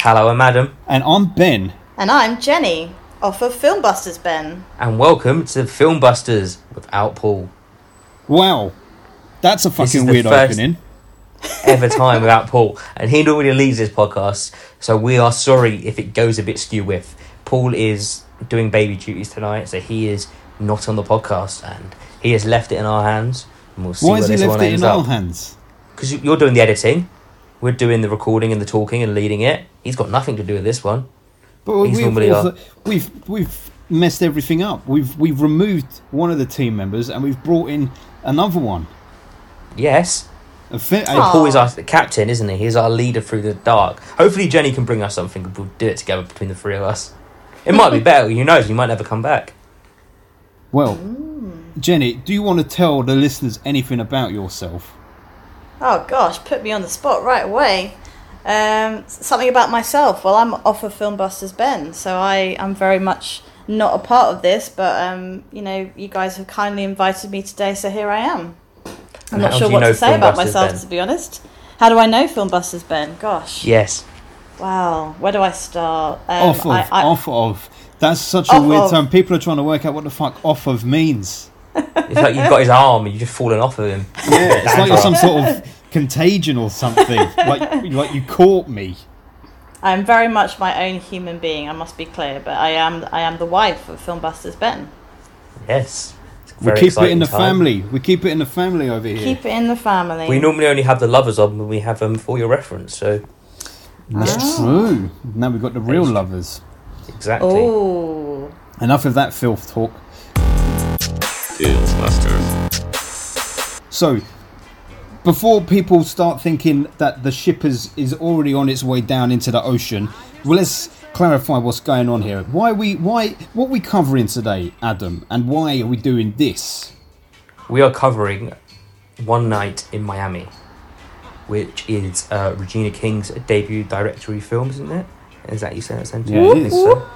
Hello, I'm Adam, And I'm Ben. And I'm Jenny, off of Filmbusters Ben. and welcome to Filmbusters without Paul. Wow. That's a This fucking is the weird first- opening. Ever time without Paul, and he normally leads this podcast, so we are sorry if it goes a bit skew with. Paul is doing baby duties tonight, so he is not on the podcast, and he has left it in our hands. And we'll see Why where has he left it in ends our hands? Because you're doing the editing, we're doing the recording and the talking and leading it. He's got nothing to do with this one. But He's we've, normally also- we've we've messed everything up. We've we've removed one of the team members and we've brought in another one. Yes, A fi- a- Paul is our captain, isn't he? He's our leader through the dark. Hopefully, Jenny can bring us something. and We'll do it together between the three of us. It might be better. Who knows? You might never come back. well, Jenny, do you want to tell the listeners anything about yourself? Oh gosh, put me on the spot right away. Um, something about myself. Well, I'm off of Filmbusters Ben, so I am very much not a part of this, but um, you know, you guys have kindly invited me today, so here I am. I'm And not sure what to say about myself, Ben? to be honest. How do I know Filmbusters Ben? Gosh. Yes. Wow. Where do I start? Um, off of, I- I- off of. That's such a weird of. term. People are trying to work out what the fuck off of means. It's like you've got his arm and you've just fallen off of him. Yeah, it's like you're some sort of contagion or something. like like you caught me. I'm very much my own human being. I must be clear, but I am I am the wife of Filmbusters Ben. Yes. We keep it in the time. family. We keep it in the family over here. Keep it in the family. We normally only have the lovers on when we have them for your reference. So That's Ah. true. Now we've got the real lovers. exactly. Oh, Enough of that filth talk. Filmbusters. So, before people start thinking that the ship is, is already on its way down into the ocean, well, let's clarify what's going on here. Why we why what we covering today, Adam, and why are we doing this? We are covering One Night in Miami, which is uh, Regina King's debut directory film, isn't it? Is that you say that sentence? Yeah, it I think so.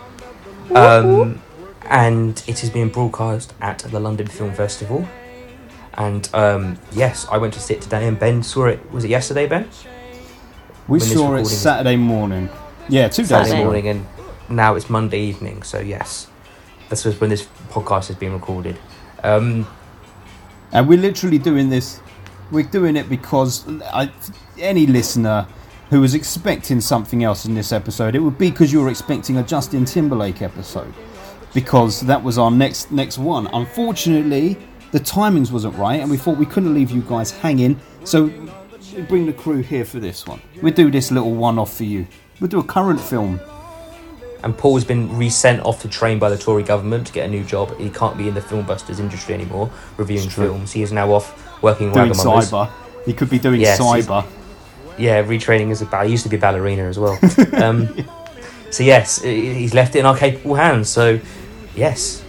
Um, and it is being broadcast at the London Film Festival. And um, yes, I went to see it today, and Ben saw it. Was it yesterday, Ben? We When saw it Saturday morning. Yeah, two days Saturday morning, and now it's Monday evening. So yes, this was when this podcast is being recorded. Um, And we're literally doing this. We're doing it because I, any listener who was expecting something else in this episode, it would be because you were expecting a Justin Timberlake episode, because that was our next next one. Unfortunately, the timings wasn't right, and we thought we couldn't leave you guys hanging. So we bring the crew here for this one. We do this little one-off for you. We'll do a current film. and Paul's been resent off the train by the Tory government to get a new job. He can't be in the filmbusters industry anymore, reviewing films. He is now off working Doing cyber. He could be doing Yes, cyber. Yeah, retraining as a ball. He used to be a ballerina as well. um, so yes, he's left it in our capable hands. So yes,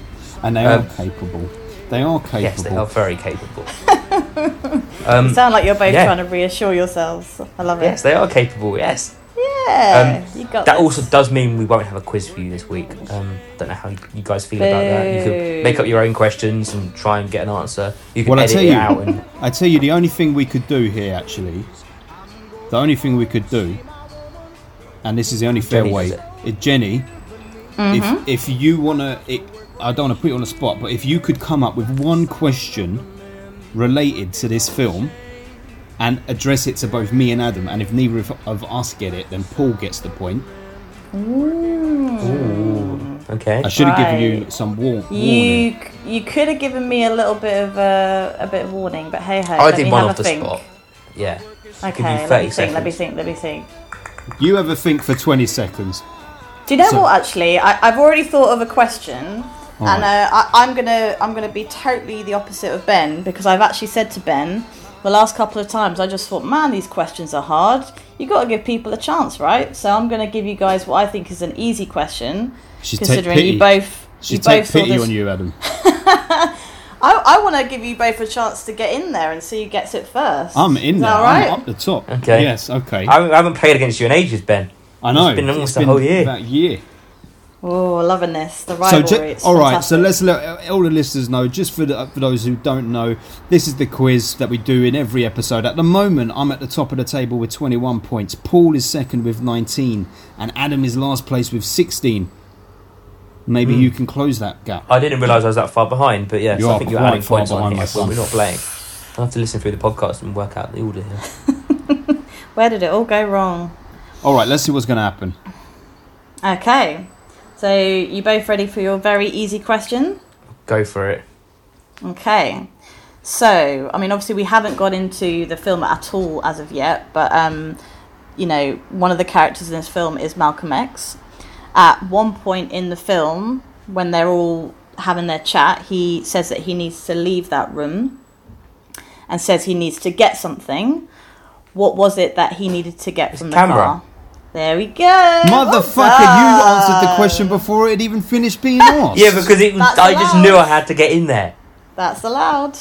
And they Um, are capable. They are capable. yes, they are very capable. um, you sound like you're both yeah. trying to reassure yourselves. I love it. yes, they are capable. Yes. Yeah, Um, you got That this. also does mean we won't have a quiz for you this week. Um, don't know how you guys feel about that. You Boo. could make up your own questions and try and get an answer. You can Well, I edit tell it you- out and I tell you, the only thing we could do here, actually, the only thing we could do, and this is the only fair Jenny way, does is Jenny, Mm-hmm. if if you wanna, it, I don't want to put you on the spot, but if you could come up with one question related to this film and address it to both me and Adam, and if neither of, of us get it, then Paul gets the point. Ooh, okay. I should have given you some war- warning. You you could have given me a little bit of uh, a bit of warning, but hey ho. I did me one have off a the think. spot. Yeah. Okay, let 30 me think. Let me think. Let me think. You ever think for twenty seconds? Do you know So- what? Actually, I, I've already thought of a question, All and right. uh, I, I'm gonna I'm gonna be totally the opposite of Ben because I've actually said to Ben the last couple of times I just thought, man, these questions are hard. You got to give people a chance, right? So I'm gonna give you guys what I think is an easy question, She's take considering pity. you both She you take both saw pity this. on you, Adam. I, I want to give you both a chance to get in there and see who gets it first. I'm in Is there. that all right? I'm up the top. Okay. Yes. Okay. I I haven't played against you in ages, Ben. I know. It's been almost It's a been whole year. About a year. Oh, loving this. The So, rivalry. ju- it's all right. So let's let all the listeners know. Just for the, for those who don't know, this is the quiz that we do in every episode. At the moment, I'm at the top of the table with 21 points. Paul is second with 19, and Adam is last place with 16. Maybe Hmm. you can close that gap. I didn't realise I was that far behind, but yeah, You so I think you're adding points on behind, here my when we're not playing. I'll have to listen through the podcast and work out the order here. Where did it all go wrong? All right. Let's see what's going to happen. Okay. So, you both ready for your very easy question? Go for it. Okay. So, I mean, obviously, we haven't got into the film at all as of yet, but, um, you know, one of the characters in this film is Malcolm X. At one point in the film, when they're all having their chat, he says that he needs to leave that room and says he needs to get something. What was it that he needed to get from the camera. car? There we go. Motherfucker, you answered the question before it even finished being asked. Yeah, because it was, That's I just allowed. knew I had to get in there. That's allowed.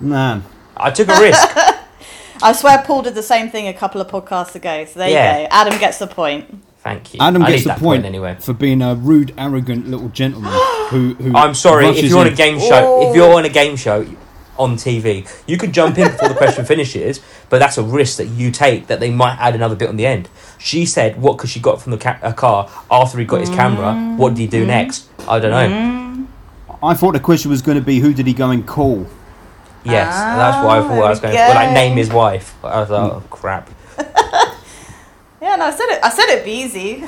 Man. I took a risk. I swear Paul did the same thing a couple of podcasts ago. So there Yeah. you go. Adam gets the point. Thank you. Adam I gets need the that point, anyway. for being a rude, arrogant little gentleman who. who I'm sorry, if rushes you're on a game show, if you're on a game show on TV, you could jump in before the question finishes, but that's a risk that you take that they might add another bit on the end. She said, "What could she got from the ca- a car after he got his camera? What did he do mm-hmm. next? I don't know. Mm-hmm. I thought the question was going to be who did he go and call? Yes, and that's why I thought I was going. we Well, like name his wife. I was like, oh crap. Yeah, no, I said it. I said it'd be easy.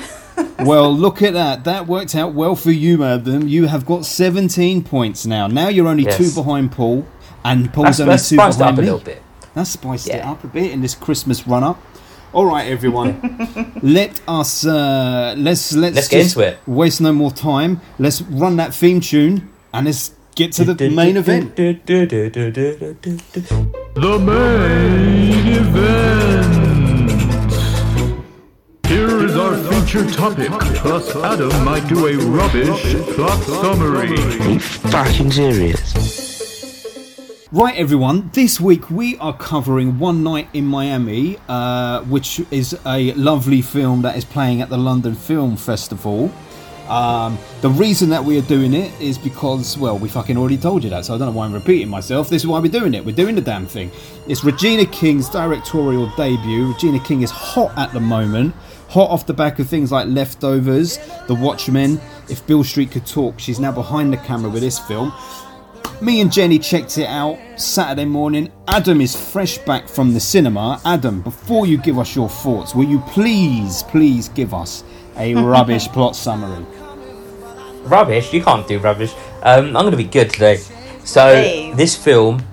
well, look at that. That worked out well for you, Adam. You have got 17 points now. Now you're only Yes. two behind Paul, and Paul's That's, only that's two spiced it up behind a me. little bit. That spiced it up a bit in this Christmas run up. All right, everyone. let us uh, let's let's Let's get just into it. Waste no more time. Let's run that theme tune and let's get to the main event. The main event. Here is our feature topic, plus Adam might do a rubbish plot summary. fucking serious? Right, everyone. This week we are covering One Night in Miami, uh, which is a lovely film that is playing at the London Film Festival. Um, the reason that we are doing it is because, well, we fucking already told you that, so I don't know why I'm repeating myself. This is why we're doing it. We're doing the damn thing. It's Regina King's directorial debut. Regina King is hot at the moment, hot off the back of things like Leftovers, The Watchmen. If Beale Street could talk, she's now behind the camera with this film. Me and Jenny checked it out Saturday morning. Adam is fresh back from the cinema. Adam, before you give us your thoughts, will you please, please give us a rubbish plot summary? Rubbish? You can't do rubbish. Um, I'm going to be good today. So Hey. this film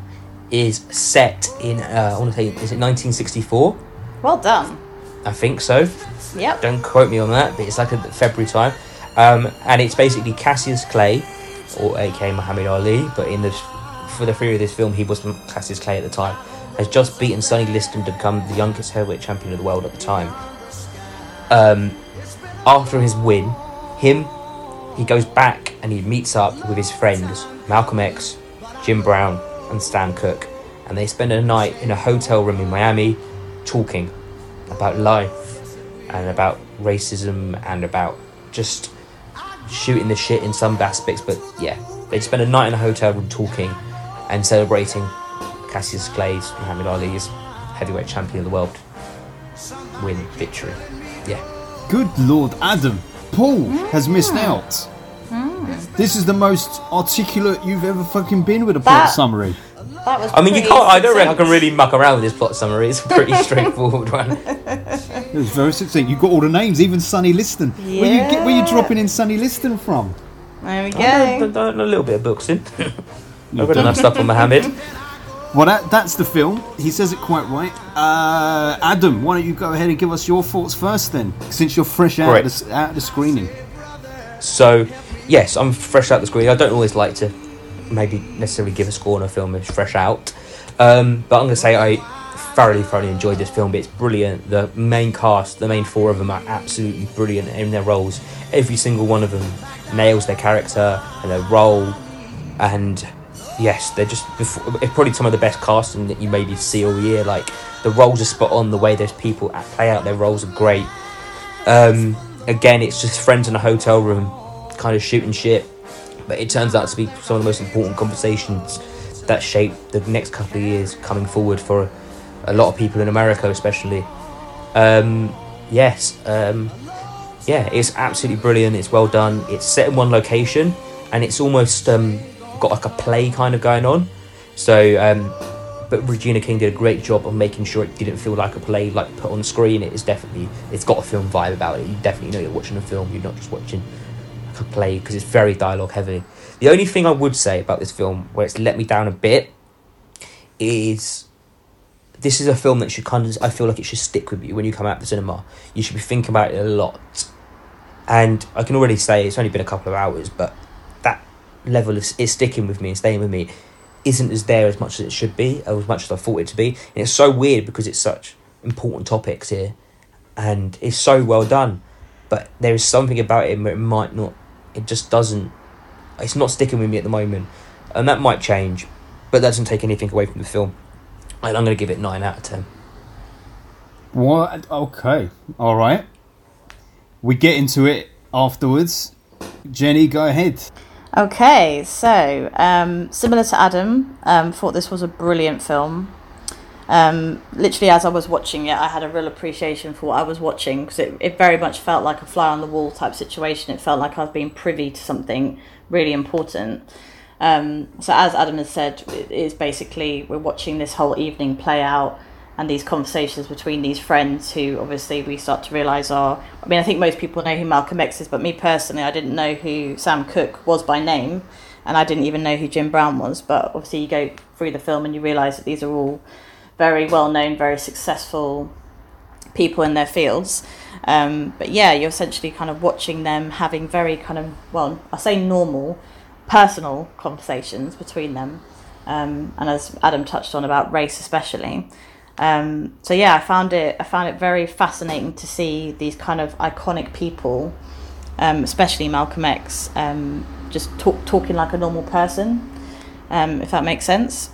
is set in. Uh, I want to say, is it 1964? Well done. I think so. Yep. Don't quote me on that, but it's like a February time, um, and it's basically Cassius Clay, or aka Muhammad Ali, but in the for the theory of this film, he was Cassius Clay at the time, has just beaten Sonny Liston to become the youngest heavyweight champion of the world at the time. Um, after his win, him he goes back and he meets up with his friends Malcolm X, Jim Brown, and Stan Cooke, and they spend a night in a hotel room in Miami, talking about life and about racism and about just shooting the shit in some aspects. But yeah, they spend a night in a hotel room talking and celebrating Cassius Clay's, Muhammad Ali's heavyweight champion of the world win victory. Yeah. Good Lord, Adam. Paul has missed mm. out. Mm. This is the most articulate you've ever fucking been with a plot That- summary. That was. I mean, you can't. I don't reckon I can really muck around with this plot summary. It's a pretty straightforward one. It was very succinct. You got all the names, even Sonny Liston. Where you get, where you dropping in Sonny Liston from? There we I know, go. I know a little bit of boxing. I've got enough stuff on Muhammad. Well, that, that's the film. He says it quite right. Uh, Adam, why don't you go ahead and give us your thoughts first, then, since you're fresh out, Right. of, the, out of the screening. So, yes, I'm fresh out of the screen. I don't always like to maybe necessarily give a score on a film that's fresh out. Um, but I'm going to say I thoroughly, thoroughly enjoyed this film. It's brilliant. The main cast, the main four of them are absolutely brilliant in their roles. Every single one of them nails their character and their role. And yes, they're just probably some of the best casting that you maybe see all year. Like the roles are spot on. The way those people play out their roles are great. Um, again, it's just friends in a hotel room kind of shooting shit, but it turns out to be some of the most important conversations that shape the next couple of years coming forward for a lot of people in America, especially. Um, yes, um, yeah, it's absolutely brilliant. It's well done. It's set in one location, and it's almost um, got like a play kind of going on. So, um, but Regina King did a great job of making sure it didn't feel like a play, like put on screen. It is definitely, it's got a film vibe about it. You definitely know you're watching a film. You're not just watching a play because it's very dialogue heavy. The only thing I would say about this film, where it's let me down a bit, is this is a film that should kind of I feel like it should stick with you when you come out of the cinema. You should be thinking about it a lot. And I can already say it's only been a couple of hours, but that level is, is sticking with me and staying with me isn't as there as much as it should be, or as much as I thought it to be. And it's so weird because it's such important topics here and it's so well done. But there is something about it where it might not it just doesn't it's not sticking with me at the moment. And that might change, but that doesn't take anything away from the film. And I'm going to give it 9 out of 10. What? Okay. All right. We get into it afterwards. Jenny, go ahead. Okay, so um, similar to Adam, um, thought this was a brilliant film. Um, literally, as I was watching it, I had a real appreciation for what I was watching because it, it very much felt like a fly on the wall type situation. It felt like I was being privy to something really important. Um, so, as Adam has said, it is basically we're watching this whole evening play out and these conversations between these friends who obviously we start to realise are. I mean, I think most people know who Malcolm X is, but me personally, I didn't know who Sam Cooke was by name, and I didn't even know who Jim Brown was. But obviously, you go through the film and you realise that these are all very well known, very successful people in their fields. Um, but yeah, you're essentially kind of watching them having very kind of, well, I say normal, personal conversations between them. Um, and as Adam touched on about race, especially. Um, so yeah, I found it. I found it very fascinating to see these kind of iconic people, um, especially Malcolm X, um, just talk, talking like a normal person, um, if that makes sense.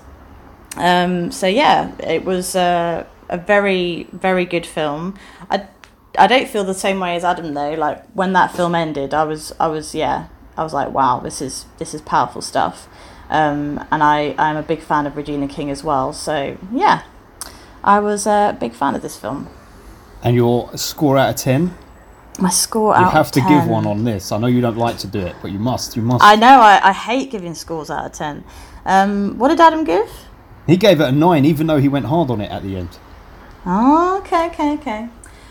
Um, so yeah, it was uh, a very very good film. I I don't feel the same way as Adam though. Like when that film ended, I was I was yeah I was like wow this is this is powerful stuff. Um, and I I'm a big fan of Regina King as well. So yeah, I was a big fan of this film. And your score out of 10? My score You have to 10. give one on this. I know you don't like to do it, but you must. You must. I know I, I hate giving scores out of ten. Um, what did Adam give? He gave it a 9, even though he went hard on it at the end. Oh, okay, okay, okay.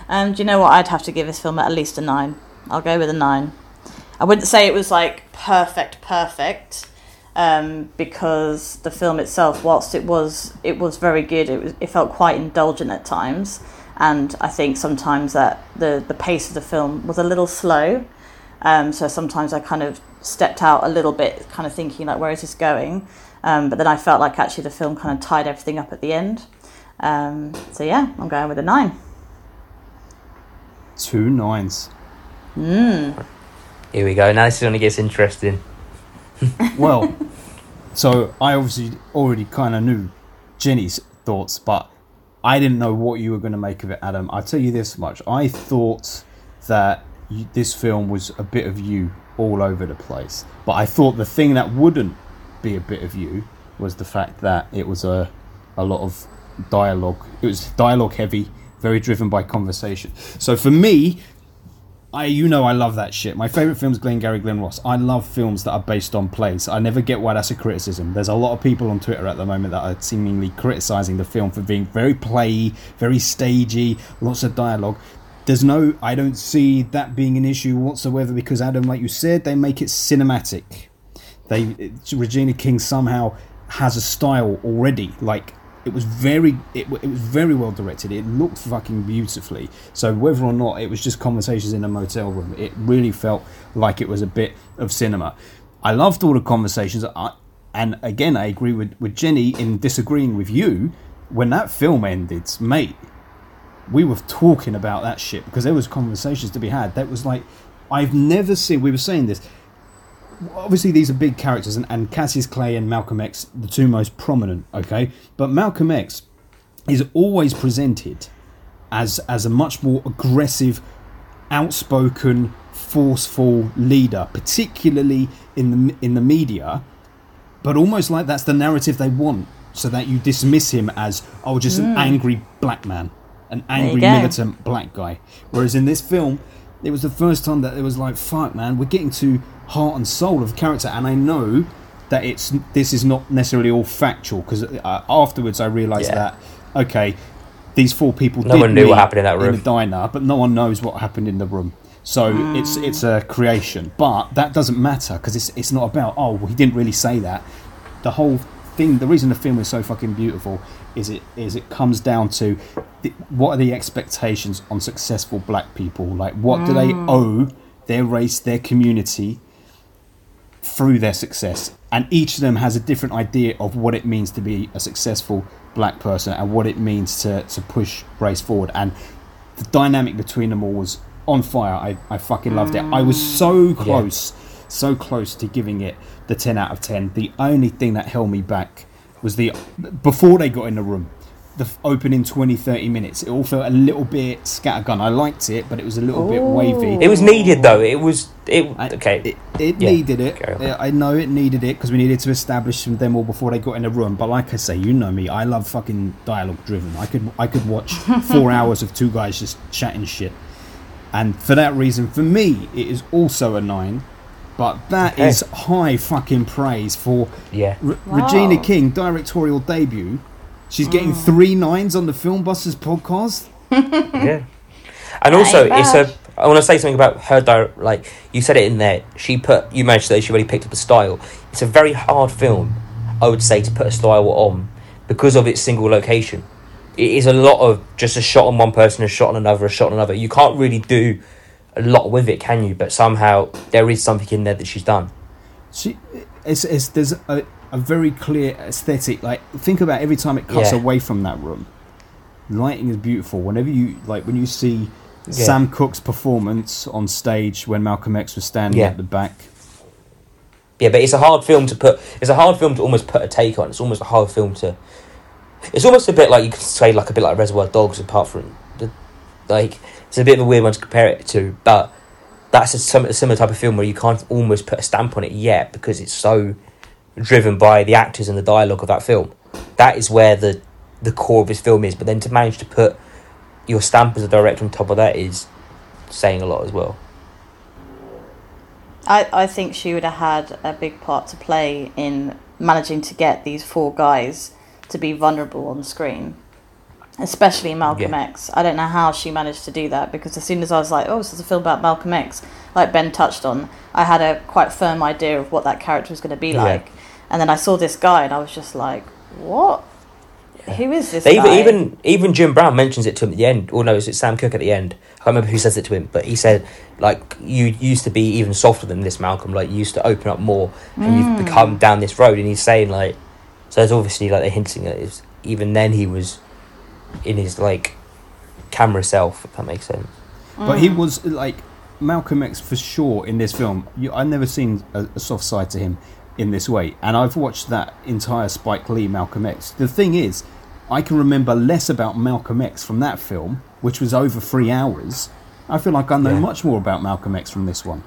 Um, do you know what? I'd have to give this film at least a nine. I'll go with a nine. I wouldn't say it was like perfect, perfect, um, because the film itself, whilst it was it was very good, it was it felt quite indulgent at times, and I think sometimes that the the pace of the film was a little slow. Um, so sometimes I kind of stepped out a little bit, kind of thinking like, where is this going? Um, but then I felt like actually the film kind of tied everything up at the end. Um, so yeah, I'm going with a nine. Two nines. Mm. Here we go. Now this only gets interesting. Well, so I obviously already kind of knew Jenny's thoughts, but I didn't know what you were going to make of it, Adam. I'll tell you this much. I thought that you, this film was a bit of you all over the place. But I thought the thing that wouldn't be a bit of you was the fact that it was a, a lot of dialogue. It was dialogue heavy, very driven by conversation. So for me, I you know I love that shit. My favorite film is Glengarry Glen Ross. I love films that are based on plays. I never get why that's a criticism. There's a lot of people on Twitter at the moment that are seemingly criticizing the film for being very playy, very stagey, lots of dialogue. There's no I don't see that being an issue whatsoever because Adam like you said they make it cinematic. They Regina King somehow has a style already like it was very it, it was very well directed. It looked fucking beautifully. So whether or not it was just conversations in a motel room it really felt like it was a bit of cinema. I loved all the conversations. I, and again i agree with, with jenny in disagreeing with you. When that film ended mate we were talking about that shit because there was conversations to be had that was like i've never seen we were saying this obviously these are big characters and, and Cassius Clay and Malcolm X the two most prominent okay? But Malcolm X is always presented as as a much more aggressive outspoken forceful leader, particularly in the in the media, but almost like that's the narrative they want, so that you dismiss him as oh, just an angry black man, an angry militant black guy. Whereas in this film, it was the first time that it was like, fuck, man, we're getting to heart and soul of the character, and I know that it's this is not necessarily all factual because uh, afterwards I realised Yeah. that okay, these four people No did one knew what happened in that room. in the diner, but no one knows what happened in the room. So it's it's a creation, but that doesn't matter because it's it's not about oh well, he didn't really say that. The whole thing, the reason the film is so fucking beautiful is it is it comes down to the, what are the expectations on successful black people? Like what do they owe their race, their community through their success? And each of them has a different idea of what it means to be a successful black person and what it means to, to push race forward. And the dynamic between them all was on fire. I, I fucking loved it. I was so mm. close, so close to giving it the 10 out of 10. The only thing that held me back was the before they got in the room. The opening 20 30 minutes, it all felt a little bit scattergun. I liked it, but it was a little bit wavy. It was needed though. It was it. I- Okay. It, it Yeah, needed it. carry on. Yeah, I know it needed it because we needed to establish them all before they got in the room. But like I say, you know me. I love fucking dialogue driven. I could I could watch four hours of two guys just chatting shit. And for that reason, for me, it is also a nine. But that Okay. is high fucking praise for yeah. Re- Wow. Regina King directorial debut. She's getting Mm. three nines on the Film Busters podcast. Yeah. And also, it's a. I want to say something about her. Di- like you said it in there. She put. You mentioned that she really picked up a style. It's a very hard film, I would say, to put a style on because of its single location. It is a lot of just a shot on one person, a shot on another, a shot on another. You can't really do a lot with it, can you? But somehow there is something in there that she's done. She, it's, it's there's a, a very clear aesthetic. Like think about every time it cuts Yeah. away from that room. Lighting is beautiful. Whenever you like when you see Yeah. Sam Cooke's performance on stage when Malcolm X was standing Yeah. at the back. Yeah, but it's a hard film to put. It's a hard film to almost put a take on. It's almost a hard film to. It's almost a bit like you could say like a bit like Reservoir Dogs, apart from the, like it's a bit of a weird one to compare it to, but that's a, some, a similar type of film where you can't almost put a stamp on it yet because it's so driven by the actors and the dialogue of that film. That is where the the core of this film is. But then to manage to put your stamp as a director on top of that is saying a lot as well. I, I think she would have had a big part to play in managing to get these four guys to be vulnerable on screen, especially Malcolm Yeah. X. I don't know how she managed to do that because as soon as I was like, oh, this is a film about Malcolm X, like Ben touched on, I had a quite firm idea of what that character was going to be Yeah. like. And then I saw this guy and I was just like, what? Who is this They guy? even, even even Jim Brown mentions it to him at the end. Or no, it's Sam Cooke at the end. I can't remember who says it to him, but he said like you used to be even softer than this, Malcolm. Like you used to open up more, and you've hmm. become down this road. And he's saying like, so it's obviously like they're hinting at is even then he was in his like camera self. If that makes sense. But he hmm. was like Malcolm X for sure in this film. You, I've never seen a, a soft side to him in this way, and I've watched that entire Spike Lee Malcolm X. The thing is, I can remember less about Malcolm X from that film, which was over three hours. I feel like I know Yeah. much more about Malcolm X from this one.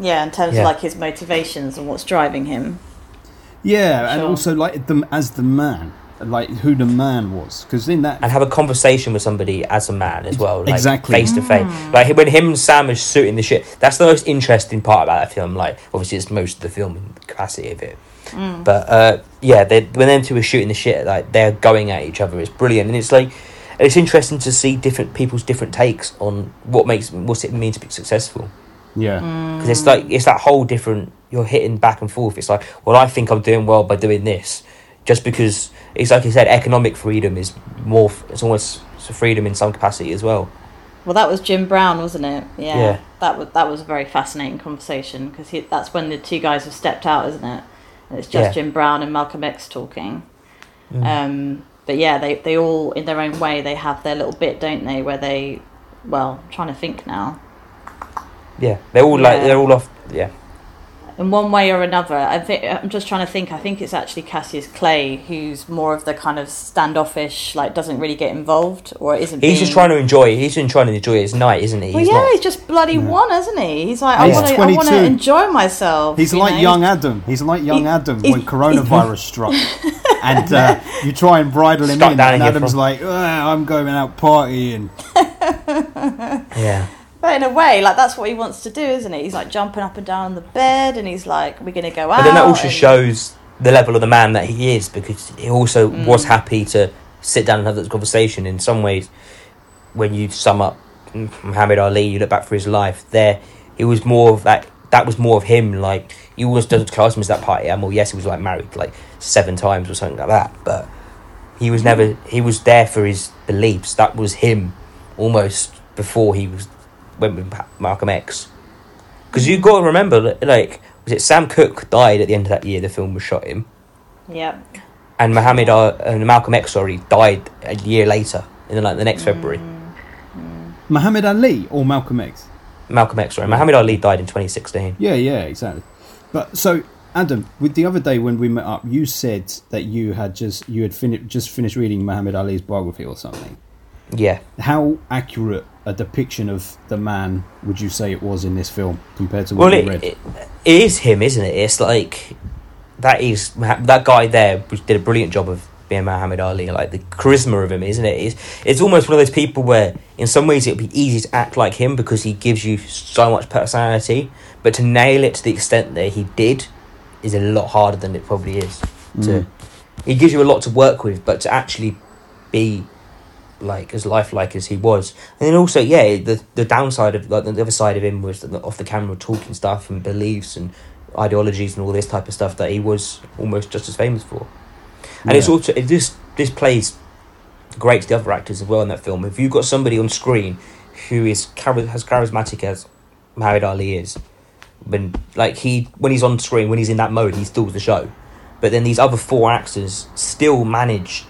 yeah, in terms Yeah. of like his motivations and what's driving him. Yeah, and also like them as the man, like who the man was, because in that and have a conversation with somebody as a man as well, like Exactly. face to face. Like when him and Sam are shooting the shit, that's the most interesting part about that film. Like obviously, it's most of the film and the capacity of it. Mm. But uh, yeah, they when them two are shooting the shit, like they're going at each other. It's brilliant, and it's like it's interesting to see different people's different takes on what makes what's it mean to be successful. yeah, mm. Because it's like it's that whole different. You're hitting back and forth. It's like, well, I think I'm doing well by doing this, just because it's like you said, economic freedom is more. It's almost freedom in some capacity as well. Well, that was Jim Brown, wasn't it? Yeah. Yeah. That was that was a very fascinating conversation because that's when the two guys have stepped out, isn't it? And it's just Yeah. Jim Brown and Malcolm X talking. Um, but yeah, they they all in their own way they have their little bit, don't they? Where they, well, I'm trying to think now. Yeah, they're all like they're all off. Yeah, in one way or another. I think I'm just trying to think. I think it's actually Cassius Clay who's more of the kind of standoffish, like doesn't really get involved or isn't. He's just trying to enjoy. He's been trying to enjoy his night, isn't he? Well, He's yeah, not- he's just bloody won, hasn't he? He's like, I He's want to, I want to enjoy myself. He's you like know? young Adam. He's like young He- Adam he- when coronavirus struck, and uh, you try and bridle him Stuck in, and Adam's front. like, "Ah, "I'm going out partying." yeah. But in a way, like that's what he wants to do, isn't it? He's like jumping up and down on the bed, and he's like, "We're gonna go out." But then that also and- shows the level of the man that he is because he also Mm. was happy to sit down and have this conversation. In some ways, when you sum up Muhammad Ali, you look back for his life. There, it was more of that. That was more of him. Like he always doesn't class him as that party animal. Yes, he was like married like seven times or something like that, but he was never. He was there for his beliefs. That was him, almost before he was went with Malcolm X. Because you got to remember, like, was it Sam Cooke died at the end of that year? The film was shot in, Yeah, and Muhammad uh, and Malcolm X, sorry, died a year later in like the next February. Muhammad Ali or Malcolm X? Malcolm X, sorry, Muhammad Ali died in 2016. Yeah, yeah, exactly. But so, Adam, with the other day when we met up, you said that you had just you had fin- just finished reading Muhammad Ali's biography or something. Yeah, How accurate a depiction of the man would you say it was in this film compared to well, what you it, read? it, it is him, isn't it? It's like that is that guy there did a brilliant job of being Muhammad Ali. Like the charisma of him, isn't it? It's, it's almost one of those people where, in some ways, it would be easy to act like him because he gives you so much personality. But to nail it to the extent that he did is a lot harder than it probably is. To mm. he gives you a lot to work with, but to actually be like as lifelike as he was, and then also yeah, the the downside of like the other side of him was the, off the camera talking stuff and beliefs and ideologies and all this type of stuff that he was almost just as famous for. And it's Yeah. also it this this plays great to the other actors as well in that film. If you've got somebody on screen who is chari- as charismatic as Muhammad Ali is, when like he when he's on screen when he's in that mode he steals the show, but then these other four actors still manage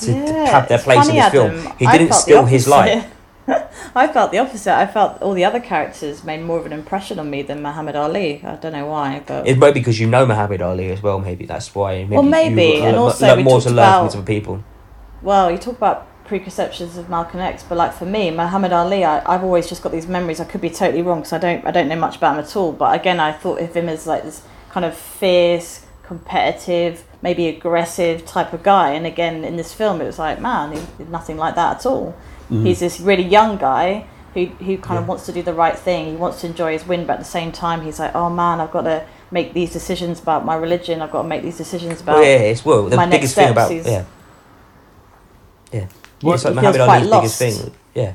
to, to Yeah, have their place in funny, this film. He I didn't steal his life. I felt the opposite. I felt all the other characters made more of an impression on me than Muhammad Ali. I don't know why, but It might be because you know Muhammad Ali as well. Maybe that's why. Maybe Well, maybe, a and lot- also we more to learn from about- other people. well, you talk about preconceptions of Malcolm X, but like for me, Muhammad Ali, I, I've always just got these memories. I could be totally wrong because I don't, I don't know much about him at all. But again, I thought of him as like this kind of fierce, competitive, maybe aggressive type of guy. And again, in this film, it was like, man, he's nothing like that at all. He's this really young guy who who kind of wants to do the right thing. He wants to enjoy his win, but at the same time, he's like, oh man, I've got to make these decisions about my religion. I've got to make these decisions about. Well, yeah, it's well the my next biggest thing steps about is- yeah, yeah. What- it's like he Muhammad feels Ali's quite biggest thing. Yeah,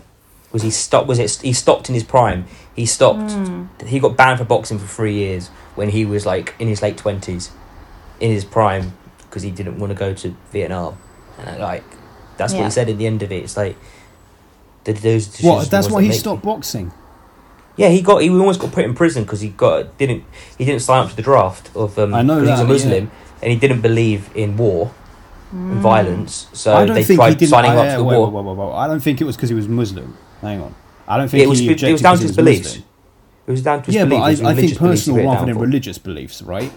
was he stopped? Was it he stopped in his prime? He stopped. Hmm. He got banned for boxing for three years when he was like in his late twenties, in his prime, because he didn't want to go to Vietnam, and I, like that's what he said at the end of it. It's like. The, those decisions what? That's why he making- stopped boxing. Yeah, he got he almost got put in prison because he got didn't he didn't sign up to the draft of um I know 'cause he's a that, Muslim and he didn't believe in war and violence, so I don't they think tried didn't. signing I, up to the wait, war. wait, wait, wait, wait. I don't think it was because he was Muslim. Hang on. I don't think It was he it was down to his beliefs. Muslim. It was down to his Yeah, but beliefs. I, his I think personal he put it rather than for. religious beliefs, right?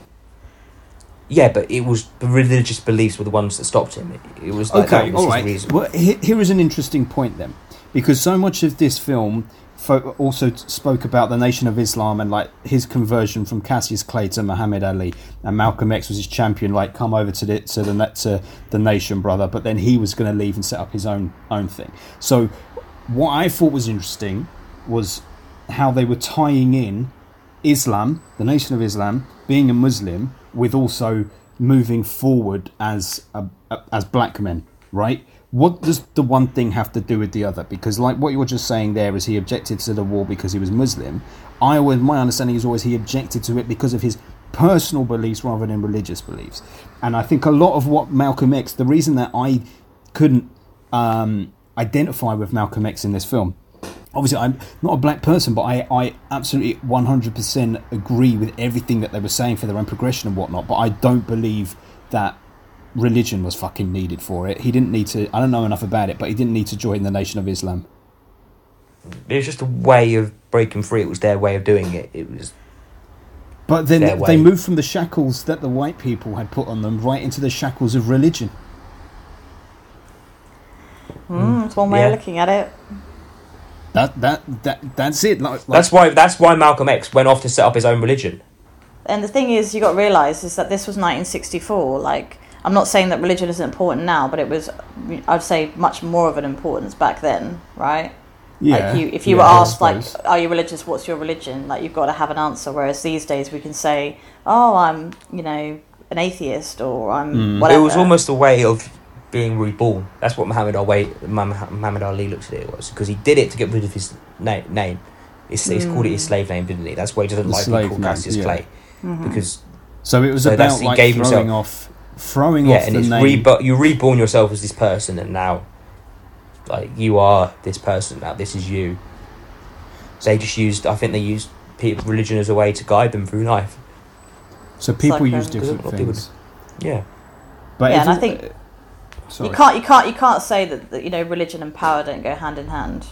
Yeah, but it was the religious beliefs were the ones that stopped him. It, it was like okay, was all right. Well, he- here is an interesting point then, because so much of this film fo- also spoke about the Nation of Islam and like his conversion from Cassius Clay to Muhammad Ali, and Malcolm X was his champion. Like, come over to the to the to the nation, brother. But then he was going to leave and set up his own own thing. So, what I thought was interesting was how they were tying in Islam, the Nation of Islam, being a Muslim, with also moving forward as a, a- as black men, right? What does the one thing have to do with the other? Because, like what you were just saying there, is he objected to the war because he was Muslim. I always, my understanding is always he objected to it because of his personal beliefs rather than religious beliefs. And I think a lot of what Malcolm X, the reason that I couldn't um, identify with Malcolm X in this film obviously I'm not a black person, but I, I absolutely 100% agree with everything that they were saying for their own progression and whatnot. But I don't believe that religion was fucking needed for it. He didn't need to. I don't know enough about it, but he didn't need to join the Nation of Islam. It was just a way of breaking free. It was their way of doing it. It was But then their they way. moved from the shackles that the white people had put on them right into the shackles of religion. Mm, it's one way Yeah. of looking at it. That that that that's it. Like, like That's why. That's why Malcolm X went off to set up his own religion. And the thing is, you got to realize is that this was 1964. Like, I'm not saying that religion isn't important now, but it was, I'd say, much more of an importance back then, right? yeah. Like you, if you yeah, were asked, like, are you religious? What's your religion? Like, you've got to have an answer. Whereas these days, we can say, oh, I'm, you know, an atheist or I'm Mm. whatever. It was almost a way of being reborn. That's what Muhammad Ali, Muhammad Ali looked at it was because he did it to get rid of his na- name. He's, he's called it his slave name, didn't he? That's why he doesn't The like slave being called Cassius yeah. Clay Mm-hmm. because so it was so that's- about he like gave throwing himself- off, throwing yeah, off and the it's name. rebu- you reborn yourself as this person, and now like you are this person. Now this is you. So they just used. I think they used pe- religion as a way to guide them through life. so people like, use different Because people- things. Yeah. But Yeah, and I think- sorry. You can't, you can't, you can't say that, that you know religion and power don't go hand in hand,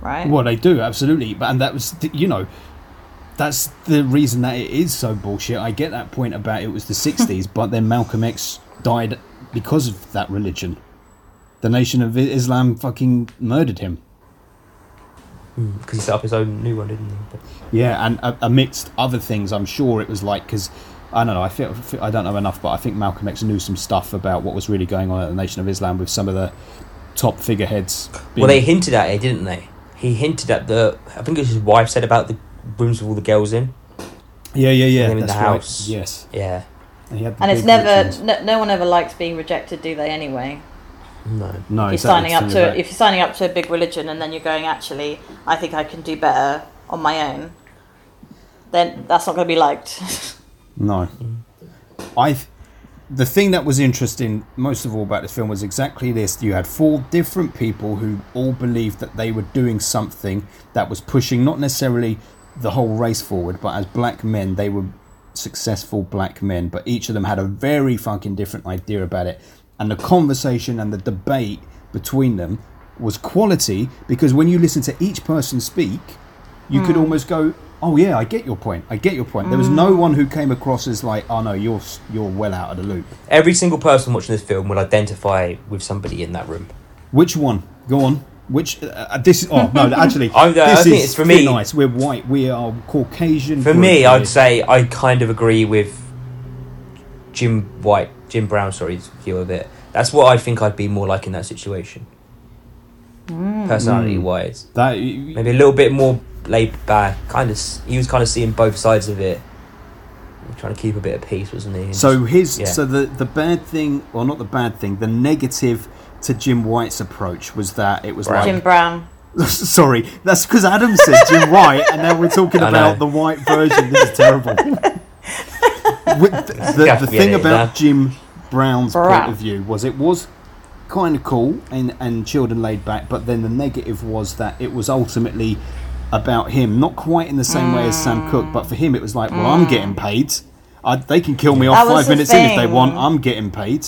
right? Well, they do absolutely, but and that was the- you know, that's the reason that it is so bullshit. I get that point about it was the '60s, but then Malcolm X died because of that religion. The Nation of Islam fucking murdered him. Because he set up his own new one, didn't he? But- Yeah, and uh, amidst other things, I'm sure it was like because I don't know. I feel I don't know enough, but I think Malcolm X knew some stuff about what was really going on at the Nation of Islam with some of the top figureheads. Well, they hinted at it, didn't they? He hinted at the. I think it was his wife said about the rooms with all the girls in. yeah, yeah, yeah. them in the that's right. house. Yes, Yeah. and, he had and it's never, no, no one ever likes being rejected, do they? Anyway, No. no. if you're exactly, signing up to, about- if you're signing up to a big religion, and then you're going, actually, I think I can do better on my own. Then that's not going to be liked. No. I the thing that was interesting most of all about this film was exactly this. You had four different people who all believed that they were doing something that was pushing not necessarily the whole race forward, but as black men they were successful black men, but each of them had a very fucking different idea about it. And the conversation and the debate between them was quality because when you listen to each person speak, you could hmm. almost go, "Oh yeah, I get your point. I get your point." There was no one who came across as like, "Oh no, you're you're well out of the loop." Every single person watching this film will identify with somebody in that room. Which one? Go on. Which uh, uh, this is? Oh no, actually, I- I this think is it's for me- Nice. We're white. We are Caucasian. For me, here. I'd say I kind of agree with Jim White, Jim Brown. Sorry, view of it. That's what I think I'd be more like in that situation. Mm. Personality mm. wise, that. maybe a little bit more laid back. Kind of, he was kind of seeing both sides of it, trying to keep a bit of peace, wasn't he? And So just- his yeah. so the the bad thing, or not the bad thing, the negative to Jim White's approach was that it was Brown. Jim Brown. sorry, that's because Adam said Jim White, and now we're talking I about know. the white version. This is terrible. With the, the, the thing yeah. about Jim Brown's point of view was it was kind of cool and and chilled and laid back, but then the negative was that it was ultimately about him, not quite in the same way as Sam Cooke, but for him it was like, well, I'm getting hmm. paid. I, they can kill me off was five the minutes in if they want. I'm getting paid.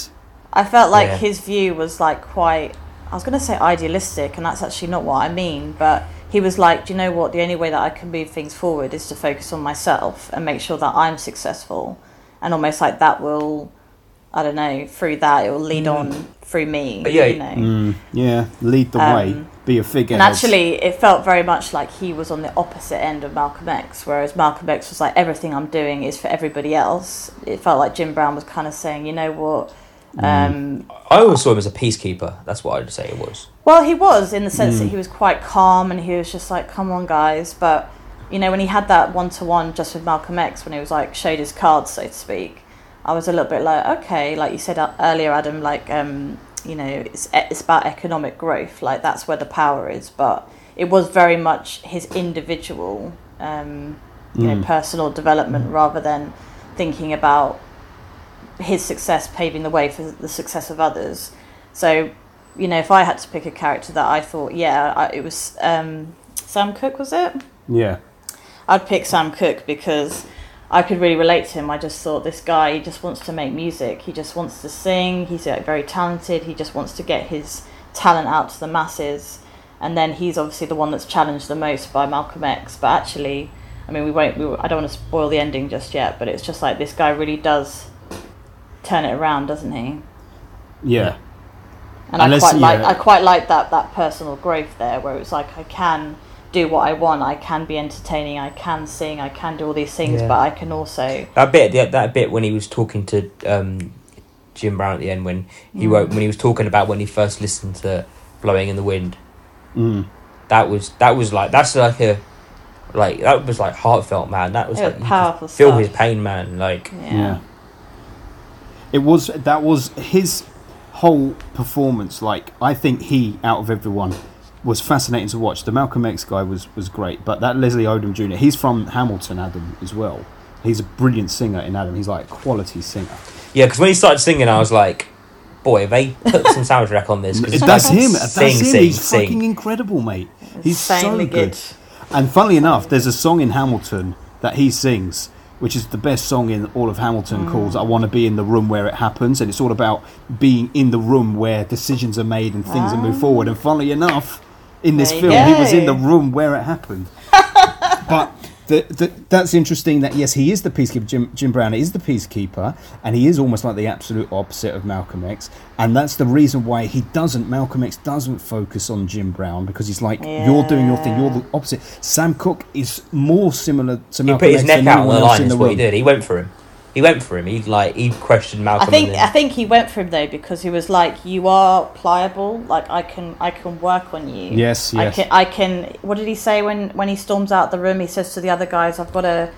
I felt like Yeah. his view was like quite. I was going to say idealistic, and that's actually not what I mean. But he was like, do you know what? The only way that I can move things forward is to focus on myself and make sure that I'm successful, and almost like that will, I don't know, through that it will lead mm. on through me. But yeah, you know. Mm, yeah, lead the Um, way, be a figure. And actually, it felt very much like he was on the opposite end of Malcolm X, whereas Malcolm X was like, everything I'm doing is for everybody else. It felt like Jim Brown was kind of saying, you know what? Um, I always saw him as a peacekeeper. That's what I'd say it was. well, he was in the sense that he was quite calm and he was just like, come on, guys. But, you know, when he had that one to one just with Malcolm X, when he was like, showed his cards, so to speak, I was a little bit like, okay, like you said uh, earlier, Adam, like, um, you know, it's, it's about economic growth. Like, that's where the power is. But it was very much his individual, um, you know, personal development rather than thinking about his success paving the way for the success of others. So, you know, if I had to pick a character that I thought, yeah, I, it was um, Sam Cooke, was it? yeah, I'd pick Sam Cooke because I could really relate to him. I just thought this guy, he just wants to make music. He just wants to sing. He's like, very talented. He just wants to get his talent out to the masses. And then he's obviously the one that's challenged the most by Malcolm X. But actually, I mean, we won't. We, I don't want to spoil the ending just yet, but it's just like this guy really does turn it around, doesn't he? Yeah. And Unless- I quite like. Uh, I quite like that that personal growth there, where it's like I can do what I want, I can be entertaining, I can sing, I can do all these things, Yeah. but I can also That bit, that, that bit when he was talking to um, Jim Brown at the end, when he wrote, when he was talking about when he first listened to "Blowing in the Wind," Mm. that was that was like that's like a like that was like heartfelt, man. That was It was like you could powerful Feel stuff. his pain, man. Like yeah. Yeah. It was that was his whole performance. Like I think he, out of everyone, was fascinating to watch. The Malcolm X guy was was great, but that Leslie Odom Jr. He's from Hamilton, Adam as well. He's a brilliant singer in Adam. He's like a quality singer. yeah, because when he started singing, I was like, boy, have they put some soundtrack on this? 'Cause this That's guy can him. That's Sing, him. sing, He's sing. fucking incredible, mate. He's so good. good. And funnily enough, there's a song in Hamilton that he sings, which is the best song in all of Hamilton, mm. called "I Want to Be in the Room Where It Happens," and it's all about being in the room where decisions are made and things ah. are moved forward. And funnily enough, in this There you film, he was in the room where it happened. but the, the, that's interesting. That yes, he is the peacekeeper. Jim, Jim Brown is the peacekeeper, and he is almost like the absolute opposite of Malcolm X. And that's the reason why he doesn't. Malcolm X doesn't focus on Jim Brown because he's like, you're doing your thing. You're the opposite. Sam Cooke is more similar to malcolm He Malcolm put his X neck out on the line. in Is the what he did. He went for him. He went for him. He like he questioned Malcolm. I think I think he went for him though because he was like, "You are pliable. Like I can I can work on you. Yes, yes. I can I can." What did he say when when he storms out the room? He says to the other guys, "I've got to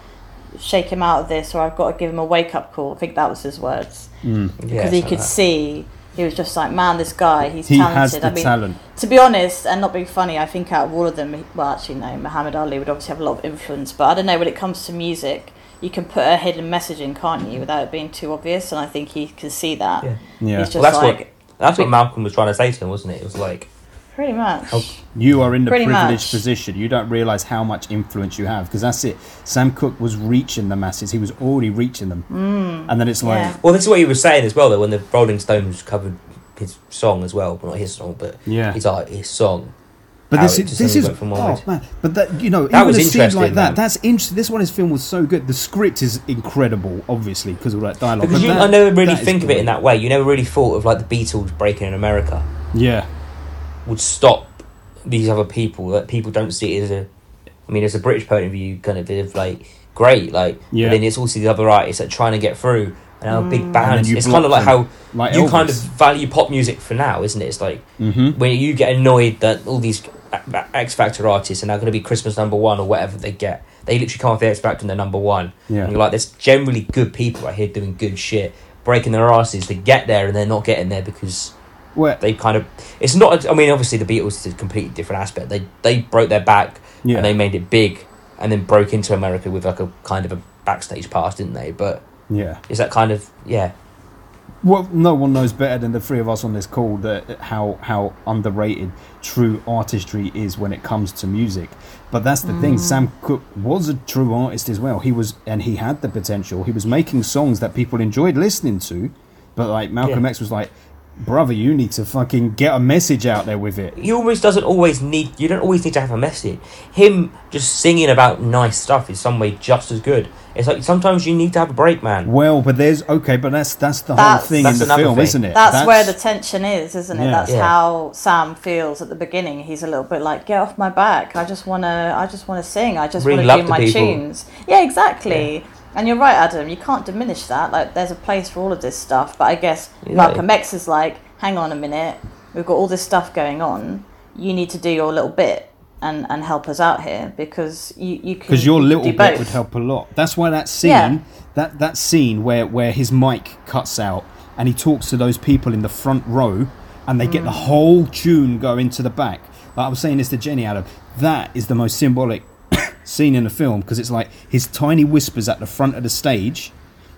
shake him out of this, or I've got to give him a wake up call." I think that was his words Mm. yeah, because he could like that. see. He was just like, "Man, this guy, he's He talented." has the I mean, talent. to be honest, and not being funny, I think out of all of them, well, actually, no, Muhammad Ali would obviously have a lot of influence, but I don't know when it comes to music, you can put a hidden message in, can't you, without it being too obvious? And I think he can see that. Yeah. Yeah, He's just Well, that's like, what that's what Malcolm was trying to say to him, wasn't it? It was like pretty much. How- you are in the Pretty privileged much. position. You don't realize how much influence you have because that's it. Sam Cooke was reaching the masses. He was already reaching them, mm. and then it's like, Yeah. Well, this is what he was saying as well. That when the Rolling Stones covered his song as well, well, not his song, but Yeah. his art, his song. But this it is just this is went from one oh way man. But that you know, That even was a scene like that. man. That's interesting. This one, his film was so good. The script is incredible, obviously, because of all that dialogue. Because you, that- I never really think of it in that way. You never really thought of like the Beatles breaking in America Yeah, would stop these other people. That people don't see it as a. I mean, as a British point of view, kind of is like great. Like, Yeah. but then it's also the other artists that are trying to get through. And how big And bands. It's kind of block like how like you kind of value pop music for now, isn't it? It's like Mhm. when you get annoyed that all these Uh, X Factor artists are now going to be Christmas number one or whatever they get. They literally come off the X Factor and they're number one. Yeah. And you're like, there's generally good people out here doing good shit, breaking their asses to get there, and they're not getting there because Well, they kind of. It's not. I mean, obviously the Beatles is a completely different aspect. They they broke their back Yeah. and they made it big, and then broke into America with like a kind of a backstage pass, didn't they? But yeah. is that kind of yeah? Well, no one knows better than the three of us on this call that how how underrated true artistry is when it comes to music. But that's the thing. Mm. Sam Cooke was a true artist as well. He was, and he had the potential. He was making songs that people enjoyed listening to. But like Malcolm Yeah. X was like, "Brother, you need to fucking get a message out there with it." he almost doesn't always need you don't always need to have a message him just singing about nice stuff is some way just as good it's like sometimes you need to have a break man Well, but there's okay, but that's that's the whole thing That's in the film, thing. isn't it? That's, where the tension is, isn't it? Yeah. That's Yeah. how Sam feels at the beginning. He's a little bit like, "Get off my back! I just wanna, I just wanna sing. I just Bring wanna love do my people." tunes." Yeah, exactly. And you're right, Adam. You can't diminish that. Like, there's a place for all of this stuff. But I guess Yeah. Malcolm X is like, "Hang on a minute. We've got all this stuff going on. You need to do your little bit." And, and help us out here because you, you because your little bit both. would help a lot. That's why that scene, Yeah. that that scene where where his mic cuts out and he talks to those people in the front row, and they get Mm. the whole tune going to the back. Like I was saying this to Jenny Adam, that is the most symbolic scene in the film because it's like his tiny whispers at the front of the stage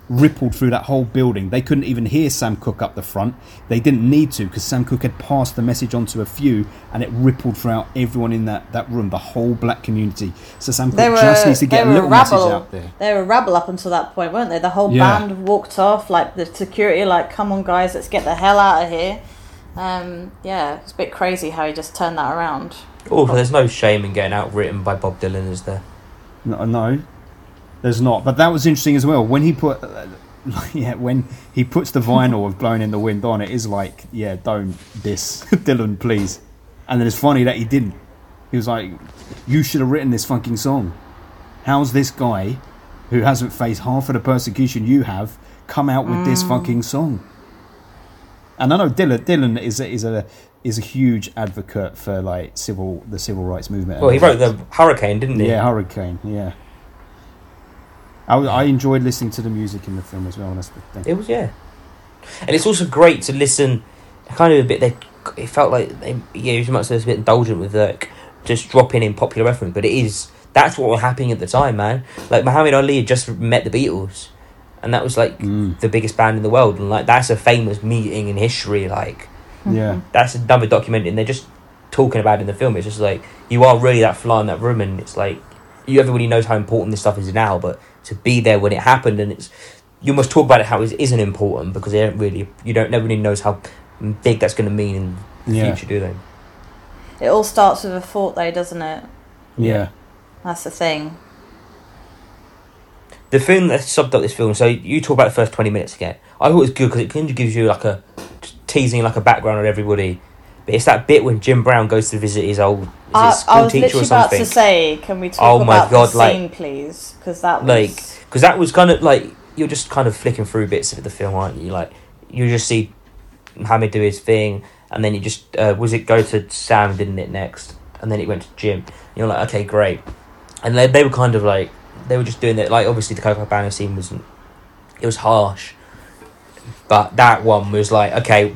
rippled through that whole building. They couldn't even hear Sam Cooke up the front. They didn't need to because Sam Cooke had passed the message on to a few and it rippled throughout everyone in that, that room, the whole black community. So Sam Cooke were, just needs to they get a were little rabble. message out there. They were a rabble up until that point, weren't they? The whole Yeah. band walked off, like the security, like, come on, guys, let's get the hell out of here. Um, yeah, it's a bit crazy how he just turned that around. also there's no shame in getting outwritten by bob dylan is there No, no, there's not. But that was interesting as well. When he put, uh, yeah, when he puts the vinyl of "Blowing in the Wind" on, it is like, yeah, don't diss Dylan, please. And then it's funny that he didn't. He was like, "You should have written this fucking song." How's this guy, who hasn't faced half of the persecution you have, come out with this fucking song? And I know Dylan. Dylan is a, is a is a huge advocate for like civil the civil rights movement. Well, he wrote the Hurricane, didn't he? Yeah, Hurricane. Yeah. I, I enjoyed listening to the music in the film as well. That's the thing. It was yeah, and it's also great to listen. Kind of a bit. They it felt like they yeah, might say it's a bit indulgent with like just dropping in popular reference, but it is that's what was happening at the time, man. Like Muhammad Ali had just met the Beatles, and that was like Mm. the biggest band in the world, and like that's a famous meeting in history. Like Yeah. Mm-hmm. that's another document, and they're just talking about it in the film. It's just like you are really that fly in that room, and it's like you everybody knows how important this stuff is now, but to be there when it happened, and it's you must talk about it how it isn't important because they don't really you don't nobody knows how big that's going to mean in the Yeah. future, do they? It all starts with a thought, though, doesn't it? Yeah. That's the thing. The thing that subbed up this film, so you talk about the first twenty minutes again. I thought it was good because it kind of gives you like a teasing, like a background on everybody. But it's that bit when Jim Brown goes to visit his old I, school I was teacher literally or about something. to say, can we talk Oh my about God, the like- scene, please? Because that was like because that was kind of like you're just kind of flicking through bits of the film aren't you like you just see Muhammad do his thing and then you just uh, was it go to Sam didn't it next and then it went to Jim you're like okay great and they, they were kind of like they were just doing it like obviously the Copacabana scene wasn't it was harsh but that one was like okay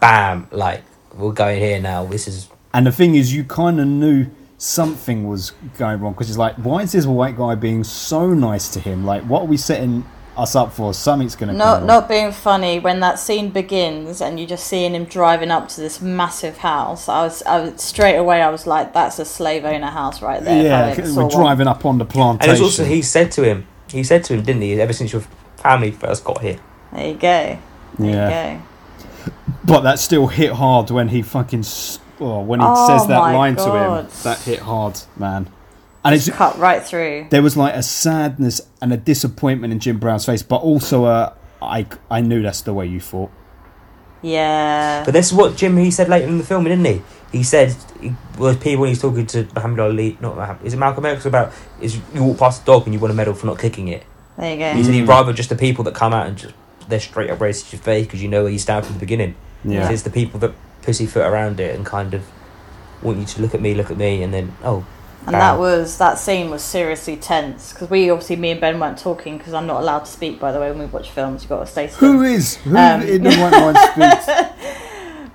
bam like we're going here now this is And the thing is, you kind of knew something was going wrong because it's like, why is this white guy being so nice to him? Like, what are we setting us up for? Something's going to not come. not being funny when that scene begins and you're just seeing him driving up to this massive house. I was, I was straight away. I was like, "That's a slave owner house right there." if yeah, we're one. driving up on the and plantation. it's also he said to him he said to him didn't he ever since your family first got here There you go. There Yeah. you go. But that still hit hard when he fucking. Oh, when he Oh says that my line to him. That hit hard, man. And it's just Cut right through. there was like a sadness and a disappointment in Jim Brown's face, but also a I I knew that's the way you thought. Yeah. But this is what Jim he said later in the film, didn't he? He said he, well, people when he's talking to Muhammad Ali, not Muhammad, is it Malcolm X about is you walk past a dog and you want a medal for not kicking it. there you go. He go. said he'd rather just the people that come out and just they're straight up racist to your face because you know where you stand from the beginning. Yeah. It's the people that pussyfoot around it and kind of want you to look at me, look at me, and then oh, And bam. that was that scene was seriously tense because we obviously me and Ben weren't talking because I'm not allowed to speak. By the way, when we watch films, you've got to stay still. Who is who Um, in the right mind speaks?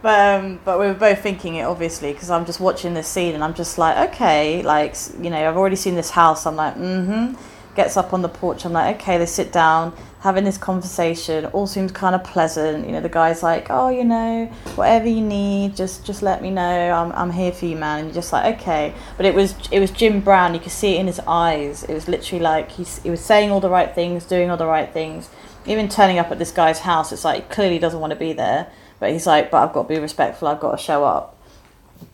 But um, but we were both thinking it obviously because I'm just watching this scene and I'm just like, okay, like you know, I've already seen this house. I'm like, mm-hmm. Gets up on the porch. I'm like, okay, they sit down, having this conversation. All seems kind of pleasant. You know, the guy's like, oh, you know, whatever you need, just just let me know. I'm I'm here for you, man. And you're just like, okay. But it was it was Jim Brown. You could see it in his eyes. It was literally like he's he was saying all the right things, doing all the right things. Even turning up at this guy's house, it's like he clearly doesn't want to be there. But he's like, but I've got to be respectful. I've got to show up.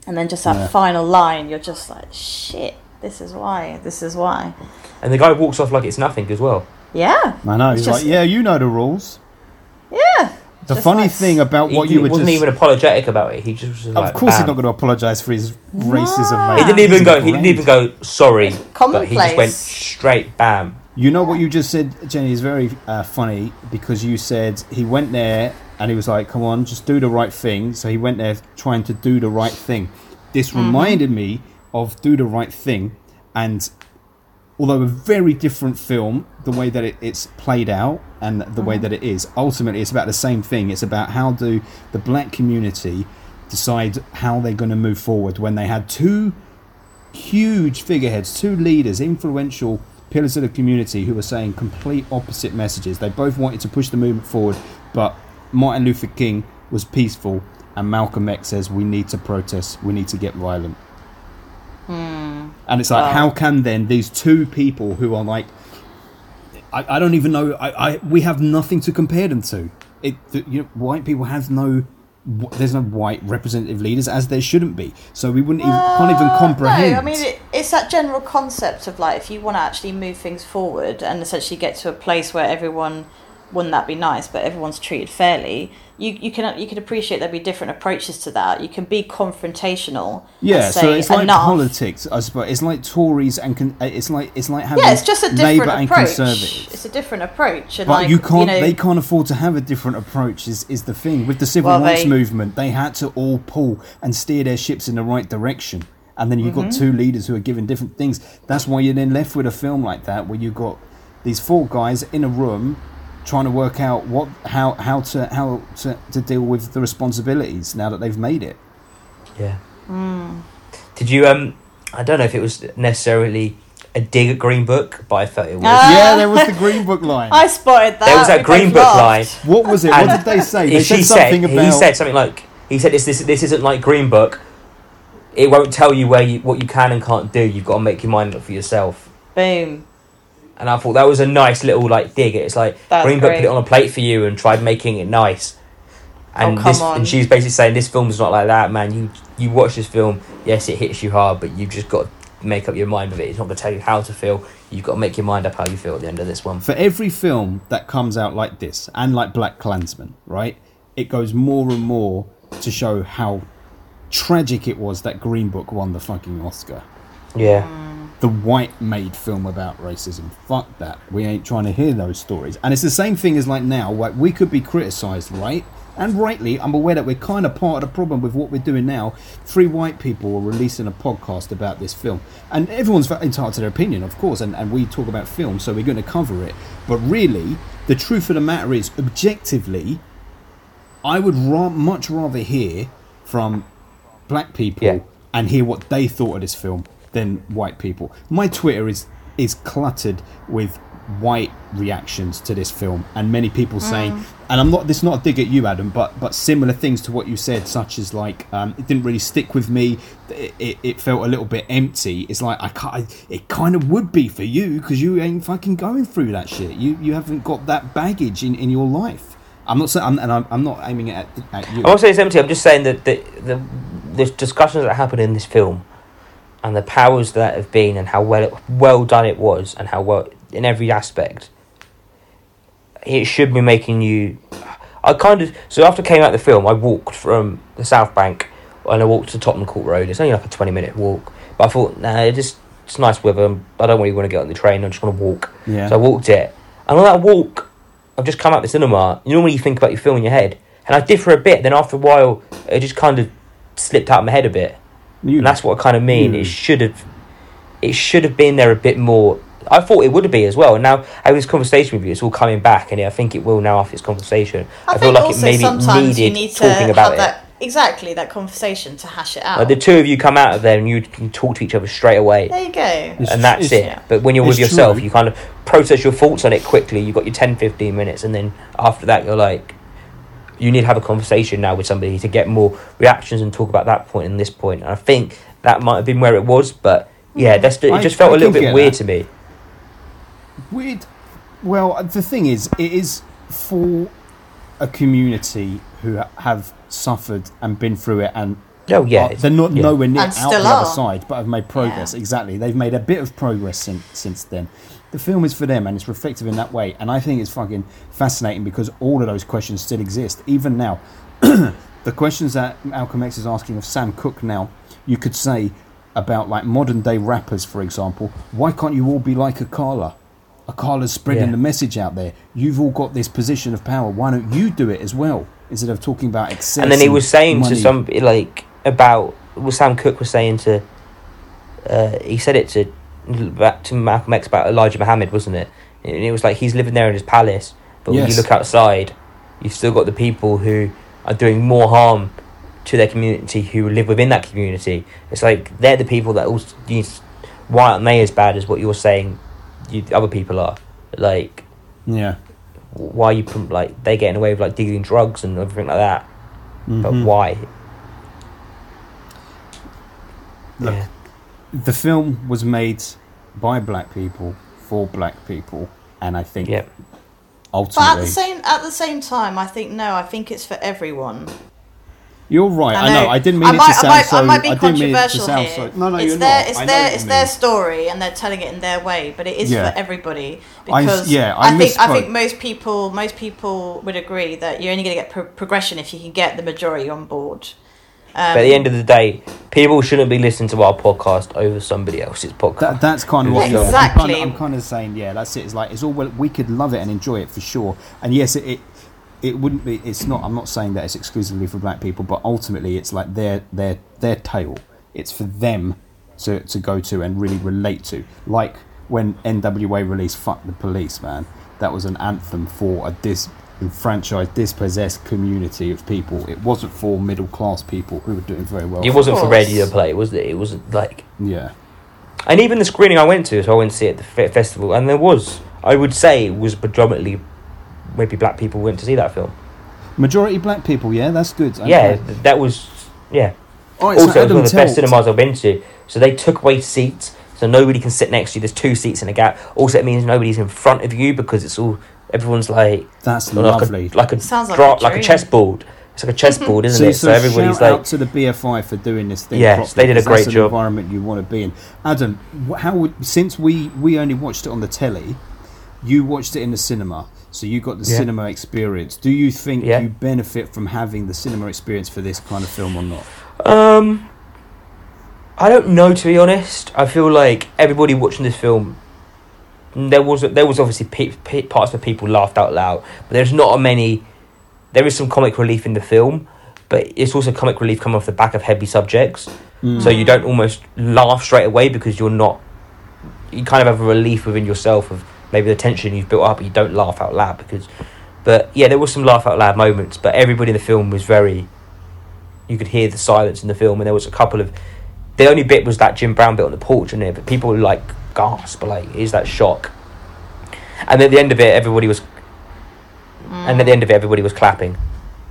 And then just that Yeah. final line, you're just like, shit. This is why. This is why. and the guy walks off like it's nothing as well. Yeah. I know. It's He's just- like, yeah, you know the rules. Yeah. The funny like- thing about what he, you were wasn't just even apologetic about it. He just was like, Of like, course, he's not going to apologise for his racism. No. Mate. He didn't even He's go. He didn't even go sorry. But he just went straight bam. You know what you just said, Jenny, is very uh, funny because you said he went there and he was like, "Come on, just do the right thing." So he went there trying to do the right thing. This Mm-hmm. reminded me of "Do the Right Thing," and although a very different film, the way that it, it's played out and the way mm-hmm. that it is, ultimately, it's about the same thing. It's about how do the black community decide how they're going to move forward when they had two huge figureheads, two leaders, influential pillars of the community who were saying complete opposite messages. They both wanted to push the movement forward, but Martin Luther King was peaceful, and Malcolm X says we need to protest, we need to get violent. Hmm. And it's like, Wow. how can then these two people who are like, I, I don't even know, I, I we have nothing to compare them to. It, the, you know, white people have no there's no white representative leaders as there shouldn't be. So we wouldn't even can't even comprehend. No, I mean it, it's that general concept of like if you want to actually move things forward and essentially get to a place where everyone wouldn't that be nice, but everyone's treated fairly. You you can you can appreciate there'd be different approaches to that. You can be confrontational. yeah, so it's like enough. politics, I suppose. It's like Tories and con- uh, it's like it's like having Yeah, it's just a Labour different and approach. Conservatives. It's a different approach, and But like you can't. know, they can't afford to have a different approach. Is is the thing with the civil Well, rights they- movement? They had to all pull and steer their ships in the right direction. And then you've got Mm-hmm. two leaders who are given different things. That's why you're then left with a film like that, where you've got these four guys in a room trying to work out what how how to how to, to deal with the responsibilities now that they've made it. Yeah. Hmm. Did you um? I don't know if it was necessarily a dig at Green Book, but I felt it was. Ah. yeah, there was the Green Book line. I spotted that. there was that We Green Book laughed. line. what was it? And What did they say? They she said something said about he said something like he said this this this isn't like Green Book. It won't tell you where you what you can and can't do. You've got to make your mind up for yourself. Boom. And I thought that was a nice little like dig. It's like That's Green Book great. put it on a plate for you and tried making it nice. Oh, and Oh, come this, on. and she's basically saying this film's not like that, man. You you watch this film, yes, it hits you hard, but you've just got to make up your mind with it. It's not going to tell you how to feel. You've got to make your mind up how you feel at the end of this one. for every film that comes out like this and like Black Klansman, right? It goes more and more to show how tragic it was that Green Book won the fucking Oscar. Yeah, mm. The white made film about racism. Fuck that. We ain't trying to hear those stories. And it's the same thing as like now, like we could be criticized, right? And rightly, I'm aware that we're kind of part of the problem with what we're doing now. Three white people are releasing a podcast about this film. And everyone's entitled to their opinion, of course, and, and we talk about film, so we're going to cover it. But really, the truth of the matter is, objectively, I would ra- much rather hear from black people Yeah. and hear what they thought of this film than white people. My Twitter is is cluttered with white reactions to this film and many people saying and I'm not this is not a dig at you Adam but but similar things to what you said such as like um, it didn't really stick with me. It, it, it felt a little bit empty. It's like I can't it kind of would be for you because you ain't fucking going through that shit. You you haven't got that baggage in, in your life. I'm not saying I'm, and I'm, I'm not aiming it at, at you. I'm not saying it's empty. I'm just saying that the the, the discussions that happen in this film, and the powers that have been, and how well it, well done it was, and how well in every aspect, it should be making you. I kind of so after I came out of the film, I walked from the South Bank and I walked to Tottenham Court Road. It's only like a twenty minute walk, but I thought, nah, it just it's nice weather. I don't really want to get on the train. I just want to walk. Yeah. So I walked it, and on that walk, I've just come out the cinema. You normally you think about your film in your head, and I did for a bit. Then after a while, it just kind of slipped out of my head a bit, You- and that's what I kind of mean. you- It should have, it should have been there a bit more. I thought it would be as well. And now having this conversation with you, it's all coming back, and I think it will now after this conversation. I, feel like it maybe needed you need to talking about have it. that exactly that conversation to hash it out. Like the two of you come out of there and you can talk to each other straight away. there you go. It's and that's tr- it. it's- But when you're with it's yourself, true. you kind of process your thoughts on it quickly. You've got your 10, 15 minutes, and then after that, you're like, you need to have a conversation now with somebody to get more reactions and talk about that point and this point. And I think that might have been where it was, but yeah, mm. that's it I- just felt I a little bit weird that. to me. Weird. Well, the thing is, it is for a community who have suffered and been through it, and Oh yeah, are- they're not yeah. nowhere near And out still the other side, but have made progress. Yeah. Exactly, they've made a bit of progress since since then. The film is for them, and it's reflective in that way. And I think it's fucking fascinating because all of those questions still exist, even now. the questions that Malcolm X is asking of Sam Cooke now, you could say about like modern day rappers, for example. Why can't you all be like Akala? A Carla's spreading Yeah. the message out there. You've all got this position of power. Why don't you do it as well? Instead of talking about excess. and then he was saying money. to some like about what Sam Cooke was saying to uh, he said it to back to Malcolm X about Elijah Muhammad, wasn't it? And it was like he's living there in his palace, but when you look outside, you've still got the people who are doing more harm to their community who live within that community. It's like they're the people that also you, why aren't they as bad as what you're saying? You other people are like Yeah. why you prom- like they getting away with like dealing drugs and everything like that, but Mhm. why? Look, Yeah. The film was made by black people for black people, and I think Yep. But at the same at the same time, I think no. I think it's for everyone. You're right. I, I know. know. I didn't mean I it might, to sound I might, so. I might be didn't mean it to controversial sound here. so. No, no, it's you're their, not. It's their, it's their story, and they're telling it in their way. But it is Yeah. for everybody I- because yeah, I think I think most people most people would agree that you're only going to get pro- progression if you can get the majority on board. Um, But at the end of the day, people shouldn't be listening to our podcast over somebody else's podcast. That, that's kind of what Exactly. I'm kind, of, I'm kind of saying, yeah, that's it. It's like it's all well, we could love it and enjoy it for sure. And yes, it, it it wouldn't be. It's not. I'm not saying that it's exclusively for black people, but ultimately, it's like their their their tale. It's for them to to go to and really relate to. Like when NWA released "Fuck the Police," man, that was an anthem for a disenfranchised, dispossessed community of people. It wasn't for middle class people who were doing very well. it wasn't for ready to play, was it? It wasn't like. Yeah. And even the screening I went to, so I went to see it at the fe- festival, and there was, I would say, it was predominantly maybe black people went to see that film. Majority black people, yeah, that's good. Yeah, Okay. th- that was, yeah. Oh, right, also, so it was one of the best cinemas I've been to. So they took away seats, so nobody can sit next to you. There's two seats in a gap. Also, it means nobody's in front of you because it's all everyone's like That's like lovely. a like a Sounds like dra- a like a dream. chessboard. It's like a chessboard, isn't so, it? So, so everybody's shout like, out to the BFI for doing this thing. Yes, properly, they did a 'cause great that's job. An environment you want to be in. Adam, wh- how would since we we only watched it on the telly, you watched it in the cinema, so you got the Yeah. cinema experience. Do you think Yeah. you benefit from having the cinema experience for this kind of film or not? Um, I don't know to be honest. I feel like everybody watching this film, there was there was obviously pe- pe- parts where people laughed out loud, but there's not a many. There is some comic relief in the film, but it's also comic relief coming off the back of heavy subjects, mm. so you don't almost laugh straight away because you're not. You kind of have a relief within yourself of maybe the tension you've built up, but you don't laugh out loud because. But yeah, there was some laugh out loud moments, but everybody in the film was very you could hear the silence in the film, and there was a couple of. The only bit was that Jim Brown bit on the porch and there, but people were like gasp, like is that shock? And at the end of it, everybody was. And at the end of it, everybody was clapping.